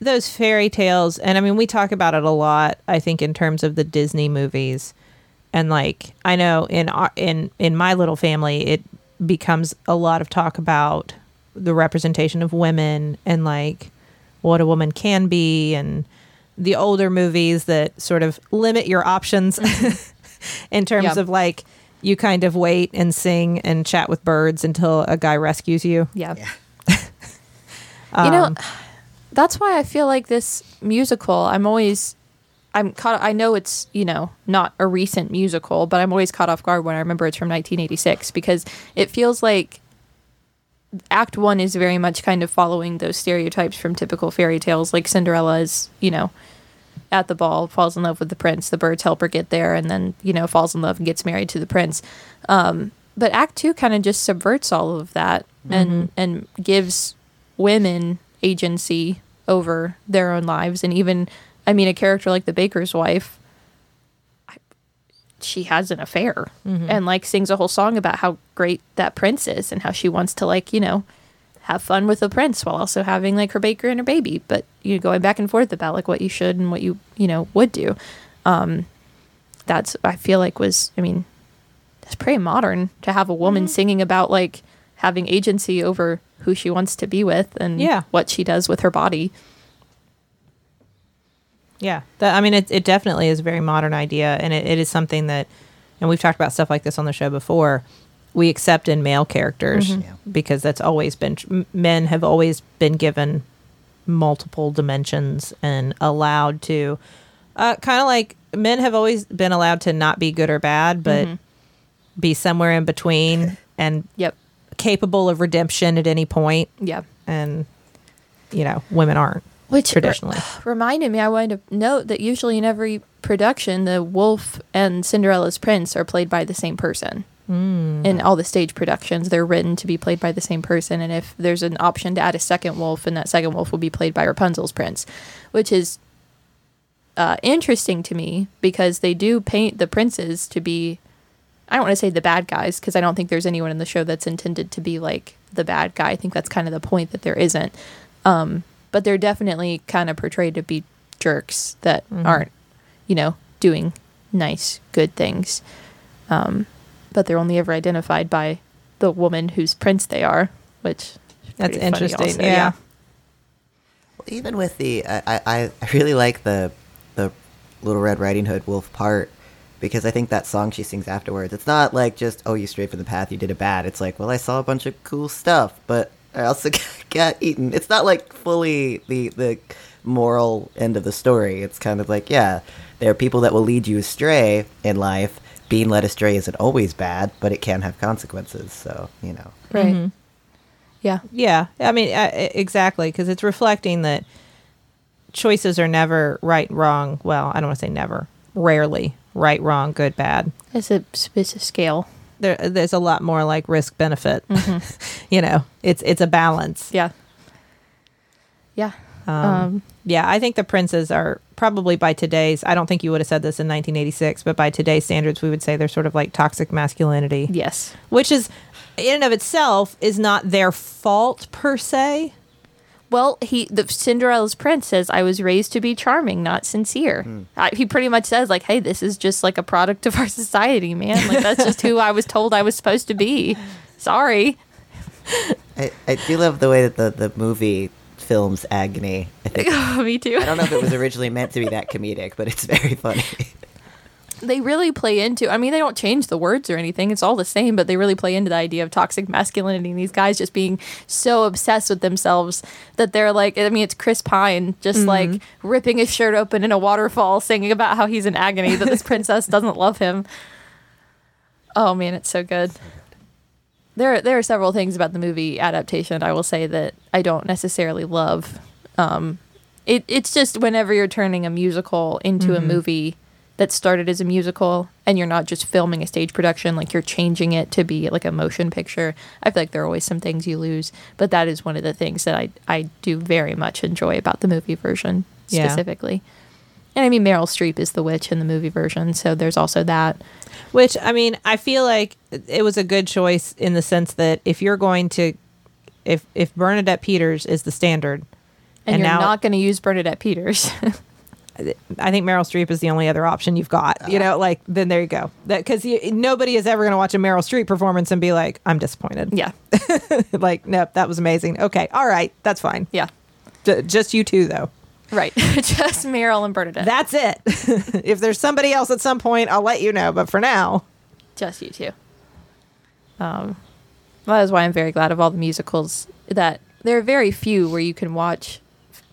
[SPEAKER 2] those fairy tales, and I mean, we talk about it a lot. I think in terms of the Disney movies, and like, I know in our, in in my little family, it becomes a lot of talk about the representation of women and like what a woman can be, and the older movies that sort of limit your options in terms
[SPEAKER 1] Yeah.
[SPEAKER 2] of like you kind of wait and sing and chat with birds until a guy rescues you.
[SPEAKER 1] yeah.
[SPEAKER 3] Yeah.
[SPEAKER 1] you know,
[SPEAKER 2] Um,
[SPEAKER 1] that's why I feel like this musical, I'm always I'm caught I know it's, you know, not a recent musical, but I'm always caught off guard when I remember it's from 1986 because it feels like act 1 is very much kind of following those stereotypes from typical fairy tales like Cinderella is, you know, at the ball, falls in love with the prince, the birds help her get there and then, you know, falls in love and gets married to the prince. Um, but act 2 kind of just subverts all of that and and gives women agency over their own lives and even i mean a character like the baker's wife she has an affair and like sings a whole song about how great that prince is and how she wants to like you know have fun with the prince while also having like her baker and her baby but you know, going back and forth about like what you should and what you you know would do um that's i feel like was i mean that's pretty modern to have a woman singing about like having agency over who she wants to be with and
[SPEAKER 2] Yeah.
[SPEAKER 1] what she does with her body.
[SPEAKER 2] Yeah, that, I mean, it, it definitely is a very modern idea, and it, it is something that, and we've talked about stuff like this on the show before. We accept in male characters
[SPEAKER 3] Yeah.
[SPEAKER 2] because that's always been men have always been given multiple dimensions and allowed to, uh, kind of like men have always been allowed to not be good or bad, but be somewhere in between and
[SPEAKER 1] Yep.
[SPEAKER 2] capable of redemption at any point,
[SPEAKER 1] Yeah.
[SPEAKER 2] and you know, women aren't
[SPEAKER 1] Which
[SPEAKER 2] traditionally.
[SPEAKER 1] reminded me, I wanted to note that usually in every production, the wolf and Cinderella's prince are played by the same person. Mm. In all the stage productions, they're written to be played by the same person. And if there's an option to add a second wolf, and that second wolf will be played by Rapunzel's prince, which is uh, interesting to me because they do paint the princes to be. I don't want to say the bad guys because I don't think there's anyone in the show that's intended to be like the bad guy. I think that's kind of the point that there isn't. Um, but they're definitely kind of portrayed to be jerks that aren't, you know, doing nice, good things. Um, but they're only ever identified by the woman whose prince they are, which is
[SPEAKER 2] That's
[SPEAKER 1] funny
[SPEAKER 2] interesting.
[SPEAKER 1] also,
[SPEAKER 2] yeah.
[SPEAKER 3] Well, even with the, I, I, I really like the, the Little Red Riding Hood wolf part because I think that song she sings afterwards, it's not like just, oh, you strayed from the path, you did it bad. It's like, well, I saw a bunch of cool stuff, but I also got eaten. It's not like fully the, the moral end of the story. It's kind of like, yeah, there are people that will lead you astray in life. Being led astray isn't always bad, but it can have consequences. So, you know.
[SPEAKER 1] Right. Yeah.
[SPEAKER 2] Yeah, I mean, uh, e- exactly, because it's reflecting that choices are never right, wrong. Well, I don't want to say never, rarely right, wrong, good, bad.
[SPEAKER 1] It's a, it's a scale.
[SPEAKER 2] There, there's a lot more like risk benefit. you know, it's it's a balance.
[SPEAKER 1] Yeah. Yeah.
[SPEAKER 2] Um,
[SPEAKER 1] Um,
[SPEAKER 2] yeah, I think the princes are probably by today's. I don't think you would have said this in 1986, but by today's standards, we would say they're sort of like toxic masculinity,
[SPEAKER 1] yes.
[SPEAKER 2] which is in and of itself is not their fault per se.
[SPEAKER 1] Well, he the Cinderella's prince says, "I was raised to be charming, not sincere." Hmm. I, he pretty much says, "Like, hey, this is just like a product of our society, man. Like that's just who I was told I was supposed to be. Sorry."
[SPEAKER 3] I, I do love the way that the, the movie films agony. I think oh,
[SPEAKER 1] Me too.
[SPEAKER 3] I don't know if it was originally meant to be that comedic, but it's very funny.
[SPEAKER 1] they really play into i mean they don't change the words or anything. It's all the same but they really play into the idea of toxic masculinity and these guys just being so obsessed with themselves that they're like i mean it's chris pine just like ripping his shirt open in a waterfall singing about how he's in agony that this princess doesn't love him. Oh man it's so good. There there are several things about the movie adaptation I will say that I don't necessarily love. Um, it it's just whenever you're turning a musical into a movie that started as a musical and you're not just filming a stage production like you're changing it to be like a motion picture. I feel like there are always some things you lose, but that is one of the things that I I do very much enjoy about the movie version
[SPEAKER 2] Yeah.
[SPEAKER 1] specifically. And I mean Meryl Streep is the witch in the movie version, so there's also that.
[SPEAKER 2] Which I mean, I feel like it was a good choice in the sense that if you're going to, if if Bernadette Peters is the standard,
[SPEAKER 1] And,
[SPEAKER 2] And
[SPEAKER 1] you're
[SPEAKER 2] now-
[SPEAKER 1] not going to use Bernadette Peters.
[SPEAKER 2] I think Meryl Streep is the only other option you've got. You know, like then there you go. That because nobody is ever going to watch a Meryl Streep performance and be like, I'm disappointed.
[SPEAKER 1] yeah.
[SPEAKER 2] like, nope, that was amazing. Okay, all right, that's fine.
[SPEAKER 1] Yeah.
[SPEAKER 2] J- just you two though.
[SPEAKER 1] Right. Just Meryl and Bernadette.
[SPEAKER 2] That's it. if there's somebody else at some point, I'll let you know. But for now,
[SPEAKER 1] Just you two. Um, that is why I'm very glad of all the musicals that there are very few where you can watch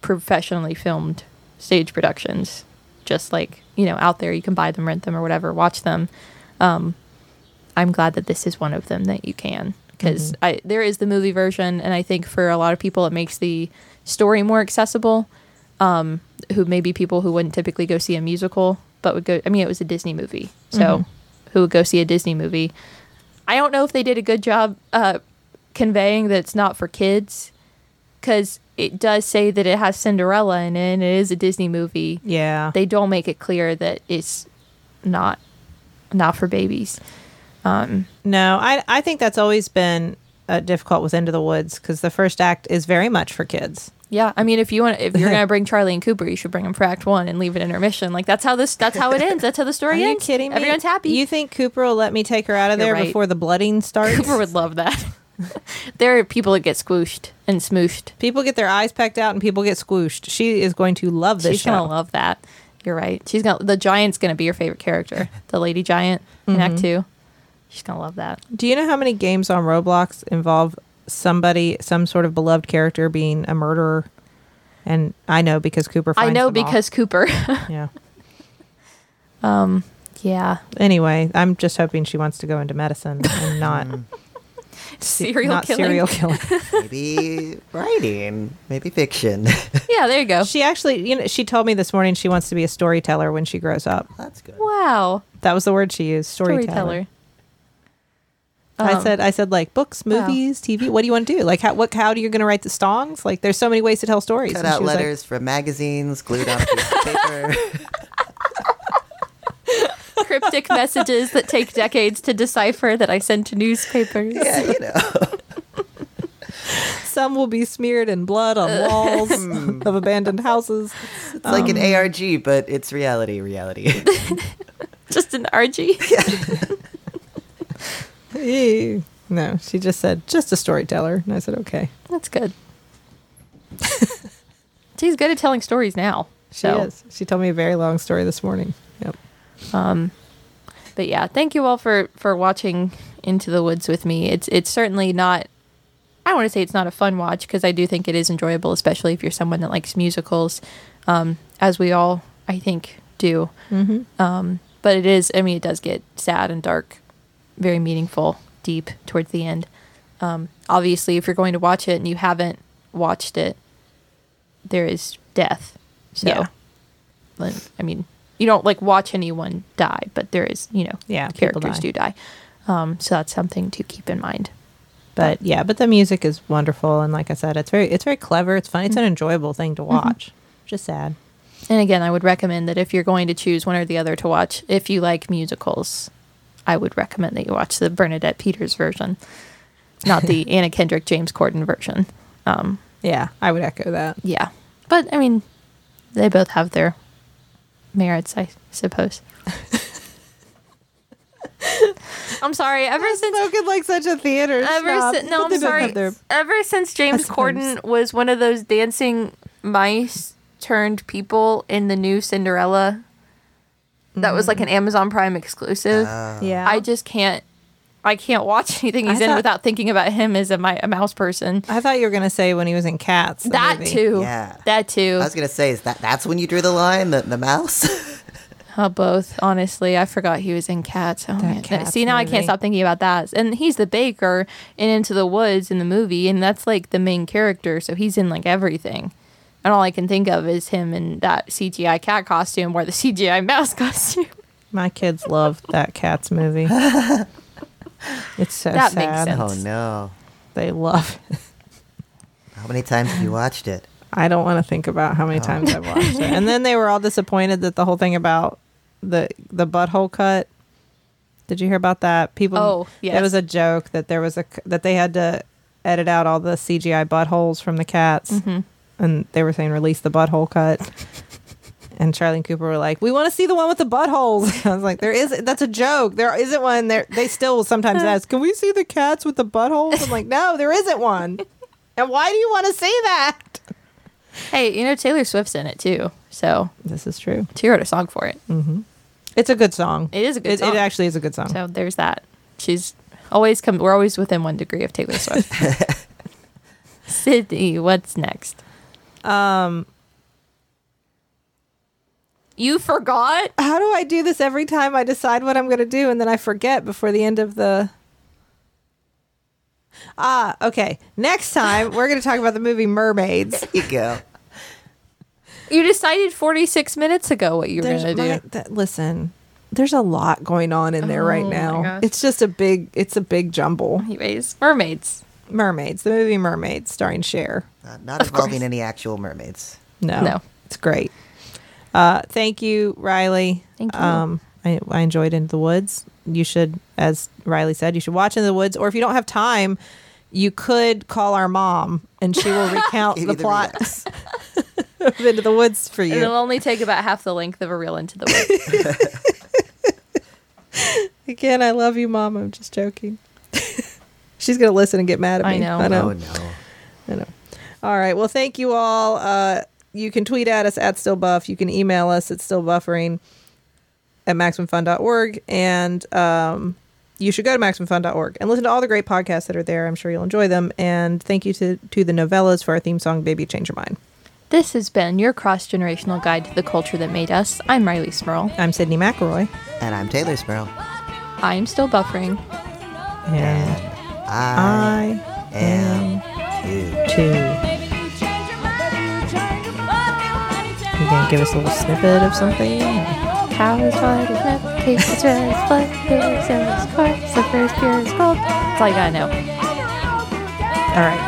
[SPEAKER 1] professionally filmed stage productions. Just like, you know, out there, you can buy them, rent them, or whatever, watch them. Um, I'm glad that this is one of them that you can. Because I there is the movie version, and I think for a lot of people, it makes the story more accessible. Um, who maybe people who wouldn't typically go see a musical, but would go. I mean, it was a Disney movie, so who would go see a Disney movie? I don't know if they did a good job uh, conveying that it's not for kids, because it does say that it has Cinderella in it, and it is a Disney movie.
[SPEAKER 2] yeah,
[SPEAKER 1] They don't make it clear that it's not not for babies.
[SPEAKER 2] no, I I think that's always been uh, difficult with Into the Woods because the first act is very much for kids.
[SPEAKER 1] Yeah, I mean, if you want, if you're gonna bring Charlie and Cooper, you should bring them for Act One and leave it in intermission. Like that's how this, that's how it ends. That's how the story
[SPEAKER 2] Are
[SPEAKER 1] story
[SPEAKER 2] you
[SPEAKER 1] ends.
[SPEAKER 2] kidding me?
[SPEAKER 1] Everyone's happy.
[SPEAKER 2] You think Cooper will let me take her out of
[SPEAKER 1] You're
[SPEAKER 2] there
[SPEAKER 1] right.
[SPEAKER 2] before the blooding starts?
[SPEAKER 1] Cooper would love that. there are people that get squooshed and smooshed.
[SPEAKER 2] People get their eyes pecked out and people get squooshed. She is going to love this
[SPEAKER 1] She's
[SPEAKER 2] show.
[SPEAKER 1] gonna love that. You're right. She's gonna. The giant's gonna be your favorite character. The lady giant in
[SPEAKER 2] Mm-hmm.
[SPEAKER 1] Act Two. She's gonna love that.
[SPEAKER 2] Do you know how many games on Roblox involve somebody, some sort of beloved character being a murderer? And I know because Cooper.
[SPEAKER 1] I know
[SPEAKER 2] them all.
[SPEAKER 1] because Cooper.
[SPEAKER 2] yeah. Um.
[SPEAKER 1] Yeah.
[SPEAKER 2] Anyway, I'm just hoping she wants to go into medicine and not
[SPEAKER 1] Serial
[SPEAKER 2] not
[SPEAKER 1] killing.
[SPEAKER 2] serial killing.
[SPEAKER 3] Maybe writing, maybe fiction.
[SPEAKER 1] Yeah, there you go.
[SPEAKER 2] she actually, you know, she told me this morning she wants to be a storyteller when she grows up.
[SPEAKER 3] That's good.
[SPEAKER 1] Wow.
[SPEAKER 2] That was the word she used. Storyteller.
[SPEAKER 1] Storyteller.
[SPEAKER 2] I
[SPEAKER 1] Um,
[SPEAKER 2] said, I said, like books,
[SPEAKER 1] wow.
[SPEAKER 2] movies, TV. What do you want to do? Like, how what? How do you going to write the songs? Like, there's so many ways to tell stories.
[SPEAKER 3] Cut
[SPEAKER 2] And
[SPEAKER 3] out
[SPEAKER 2] was like,
[SPEAKER 3] letters from magazines, glued on a piece of paper.
[SPEAKER 1] Cryptic messages that take decades to decipher that I send to newspapers.
[SPEAKER 3] yeah, you know.
[SPEAKER 2] Some will be smeared in blood on walls of abandoned houses.
[SPEAKER 3] It's like
[SPEAKER 2] Um,
[SPEAKER 3] an ARG, but it's reality, reality.
[SPEAKER 1] Just an RG.
[SPEAKER 2] Ew. No, she just said just a storyteller, and I said okay.
[SPEAKER 1] That's good. She's good at telling stories now.
[SPEAKER 2] She
[SPEAKER 1] so.
[SPEAKER 2] is. She told me a very long story this morning. Yep.
[SPEAKER 1] But yeah, thank you all for for watching Into the Woods with me. It's it's certainly not. I want to say it's not a fun watch because I do think it is enjoyable, especially if you're someone that likes musicals, um, as we all I think do.
[SPEAKER 2] Mm-hmm.
[SPEAKER 1] Um, but it is. I mean, it does get sad and dark, very meaningful, deep towards the end. Um, obviously, if you're going to watch it and you haven't watched it, there is death. So,
[SPEAKER 2] Yeah.
[SPEAKER 1] I mean, you don't like watch anyone die, but there is, you know,
[SPEAKER 2] Yeah,
[SPEAKER 1] characters
[SPEAKER 2] die.
[SPEAKER 1] do die. Um, so that's something to keep in mind.
[SPEAKER 2] But yeah, but the music is wonderful, and like I said, it's very it's very clever. It's fun. It's
[SPEAKER 1] Mm-hmm.
[SPEAKER 2] an enjoyable thing to watch. Just sad.
[SPEAKER 1] And again, I would recommend that if you're going to choose one or the other to watch, if you like musicals, I would recommend that you watch the Bernadette Peters version, not the Anna Kendrick James Corden version. Um,
[SPEAKER 2] Yeah, I would echo that.
[SPEAKER 1] yeah, but I mean, they both have their merits, I suppose. I'm sorry. Ever since
[SPEAKER 2] Spoken like such a theater.
[SPEAKER 1] ever since no, I'm sorry.
[SPEAKER 2] their-
[SPEAKER 1] Ever since James. Corden was one of those dancing mice turned people in the new Cinderella, that was like mm. an Amazon Prime exclusive. Ah.
[SPEAKER 2] Yeah.
[SPEAKER 1] I just can't. I can't watch anything he's
[SPEAKER 2] I
[SPEAKER 1] in
[SPEAKER 2] thought-
[SPEAKER 1] without thinking about him as a, mi- a mouse person.
[SPEAKER 2] I thought you were gonna say when he was in Cats. the
[SPEAKER 1] That
[SPEAKER 2] movie.
[SPEAKER 1] too.
[SPEAKER 3] Yeah.
[SPEAKER 1] That too.
[SPEAKER 3] I was gonna say, is that that's when you drew the line, the the mouse?
[SPEAKER 1] Uh, both, honestly. I forgot he was in Cats. Oh, man.
[SPEAKER 2] Cats
[SPEAKER 1] See, now I
[SPEAKER 2] movie.
[SPEAKER 1] can't stop thinking about that. And he's the baker in Into the Woods in the movie, and that's like the main character. So he's in like everything. And all I can think of is him in that CGI cat costume or the CGI mouse costume.
[SPEAKER 2] My kids love that Cats movie. it's so
[SPEAKER 1] That makes
[SPEAKER 2] sad.
[SPEAKER 1] sense.
[SPEAKER 3] oh no!
[SPEAKER 2] They love. It.
[SPEAKER 3] How many times have you watched it?
[SPEAKER 2] I don't want to think about how many times I've watched it. And then they were all disappointed that the whole thing about the the butthole cut. Did you hear about that? People.
[SPEAKER 1] Oh,
[SPEAKER 2] yeah,
[SPEAKER 1] It
[SPEAKER 2] was a joke that there was a that they had to edit out all the CGI buttholes from the cats,
[SPEAKER 1] Mm-hmm.
[SPEAKER 2] and they were saying release the butthole cut. And Charlie and Cooper were like, "We want to see the one with the buttholes." I was like, "There is that's a joke. There isn't one. There they still sometimes ask, "Can we see the cats with the buttholes?" I'm like, "No, there isn't one." And why do you want to see that?
[SPEAKER 1] Hey, you know, Taylor Swift's in it too. So
[SPEAKER 2] This is true.
[SPEAKER 1] she wrote a song for it.
[SPEAKER 2] It's a good song.
[SPEAKER 1] It is a good
[SPEAKER 2] It,
[SPEAKER 1] song.
[SPEAKER 2] it actually is a good song.
[SPEAKER 1] So there's that. She's always come. We're always within one degree of Taylor Swift. Sydney, what's next?
[SPEAKER 2] Um,
[SPEAKER 1] You forgot?
[SPEAKER 2] how do I do this every time I decide what I'm going to do and then I forget before the end of the. Ah, okay. Next time we're going to talk about the movie Mermaids.
[SPEAKER 3] There you go.
[SPEAKER 1] You decided 46 minutes ago what you were going to do.
[SPEAKER 2] that- listen, there's a lot going on in there right
[SPEAKER 1] Oh my
[SPEAKER 2] now. It's just a big, it's a big jumble.
[SPEAKER 1] Anyways, mermaids.
[SPEAKER 2] Mermaids, the movie Mermaids, starring Cher.
[SPEAKER 3] Not, not involving any actual mermaids.
[SPEAKER 2] No,
[SPEAKER 1] No.
[SPEAKER 2] it's great. Uh, thank you, Riley.
[SPEAKER 1] Thank you.
[SPEAKER 2] Um, I, I enjoyed Into the Woods. You should, as Riley said, you should watch Into the Woods. Or if you don't have time, you could call our mom and she will recount the
[SPEAKER 3] you the
[SPEAKER 2] plot of Into the Woods for
[SPEAKER 1] you. it'll only take about half the length of a reel into the woods.
[SPEAKER 2] Again, I love you, mom. I'm just joking. She's gonna listen and get mad at me.
[SPEAKER 1] I
[SPEAKER 2] me.
[SPEAKER 1] know.
[SPEAKER 2] I know.
[SPEAKER 3] Oh no.
[SPEAKER 2] I know. All right. Well, thank you all. Uh, you can tweet at us at stillbuff. You can email us at stillbuffering at maximumfun.org. And um, you should go to maximumfun.org and listen to all the great podcasts that are there. I'm sure you'll enjoy them. And thank you to, to the novellas for our theme song, Baby Change Your Mind.
[SPEAKER 1] this has been your cross generational guide to the culture that made us. I'm Riley Smurl.
[SPEAKER 2] I'm Sydney McElroy.
[SPEAKER 3] And I'm Taylor Sparrow.
[SPEAKER 1] I'm still buffering.
[SPEAKER 2] And
[SPEAKER 3] I,
[SPEAKER 2] I
[SPEAKER 3] am too.
[SPEAKER 2] too. Gonna give us a little snippet of something?
[SPEAKER 1] Cow is white as milk, cake is red as blood, pigs as corpse, silver is pure as gold. That's all you gotta know.
[SPEAKER 2] All right.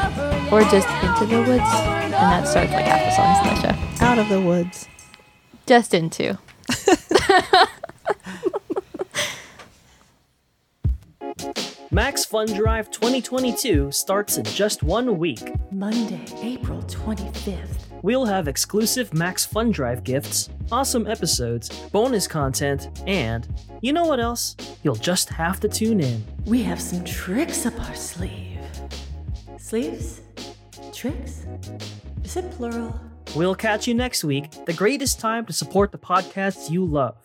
[SPEAKER 1] Or just into the woods. And that starts like half the songs in the show.
[SPEAKER 2] Out of the woods.
[SPEAKER 1] Just into.
[SPEAKER 4] Max Fun Drive 2022 starts in just one week.
[SPEAKER 5] Monday, April 25th.
[SPEAKER 4] We'll have exclusive Max Fun Drive gifts, awesome episodes, bonus content, and you know what else? You'll just have to tune in.
[SPEAKER 5] We have some tricks up our sleeve. Sleeves? Tricks? Is it plural?
[SPEAKER 4] We'll catch you next week, the greatest time to support the podcasts you love.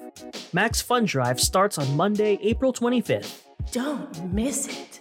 [SPEAKER 4] Max Fun Drive starts on Monday, April 25th.
[SPEAKER 5] Don't miss it.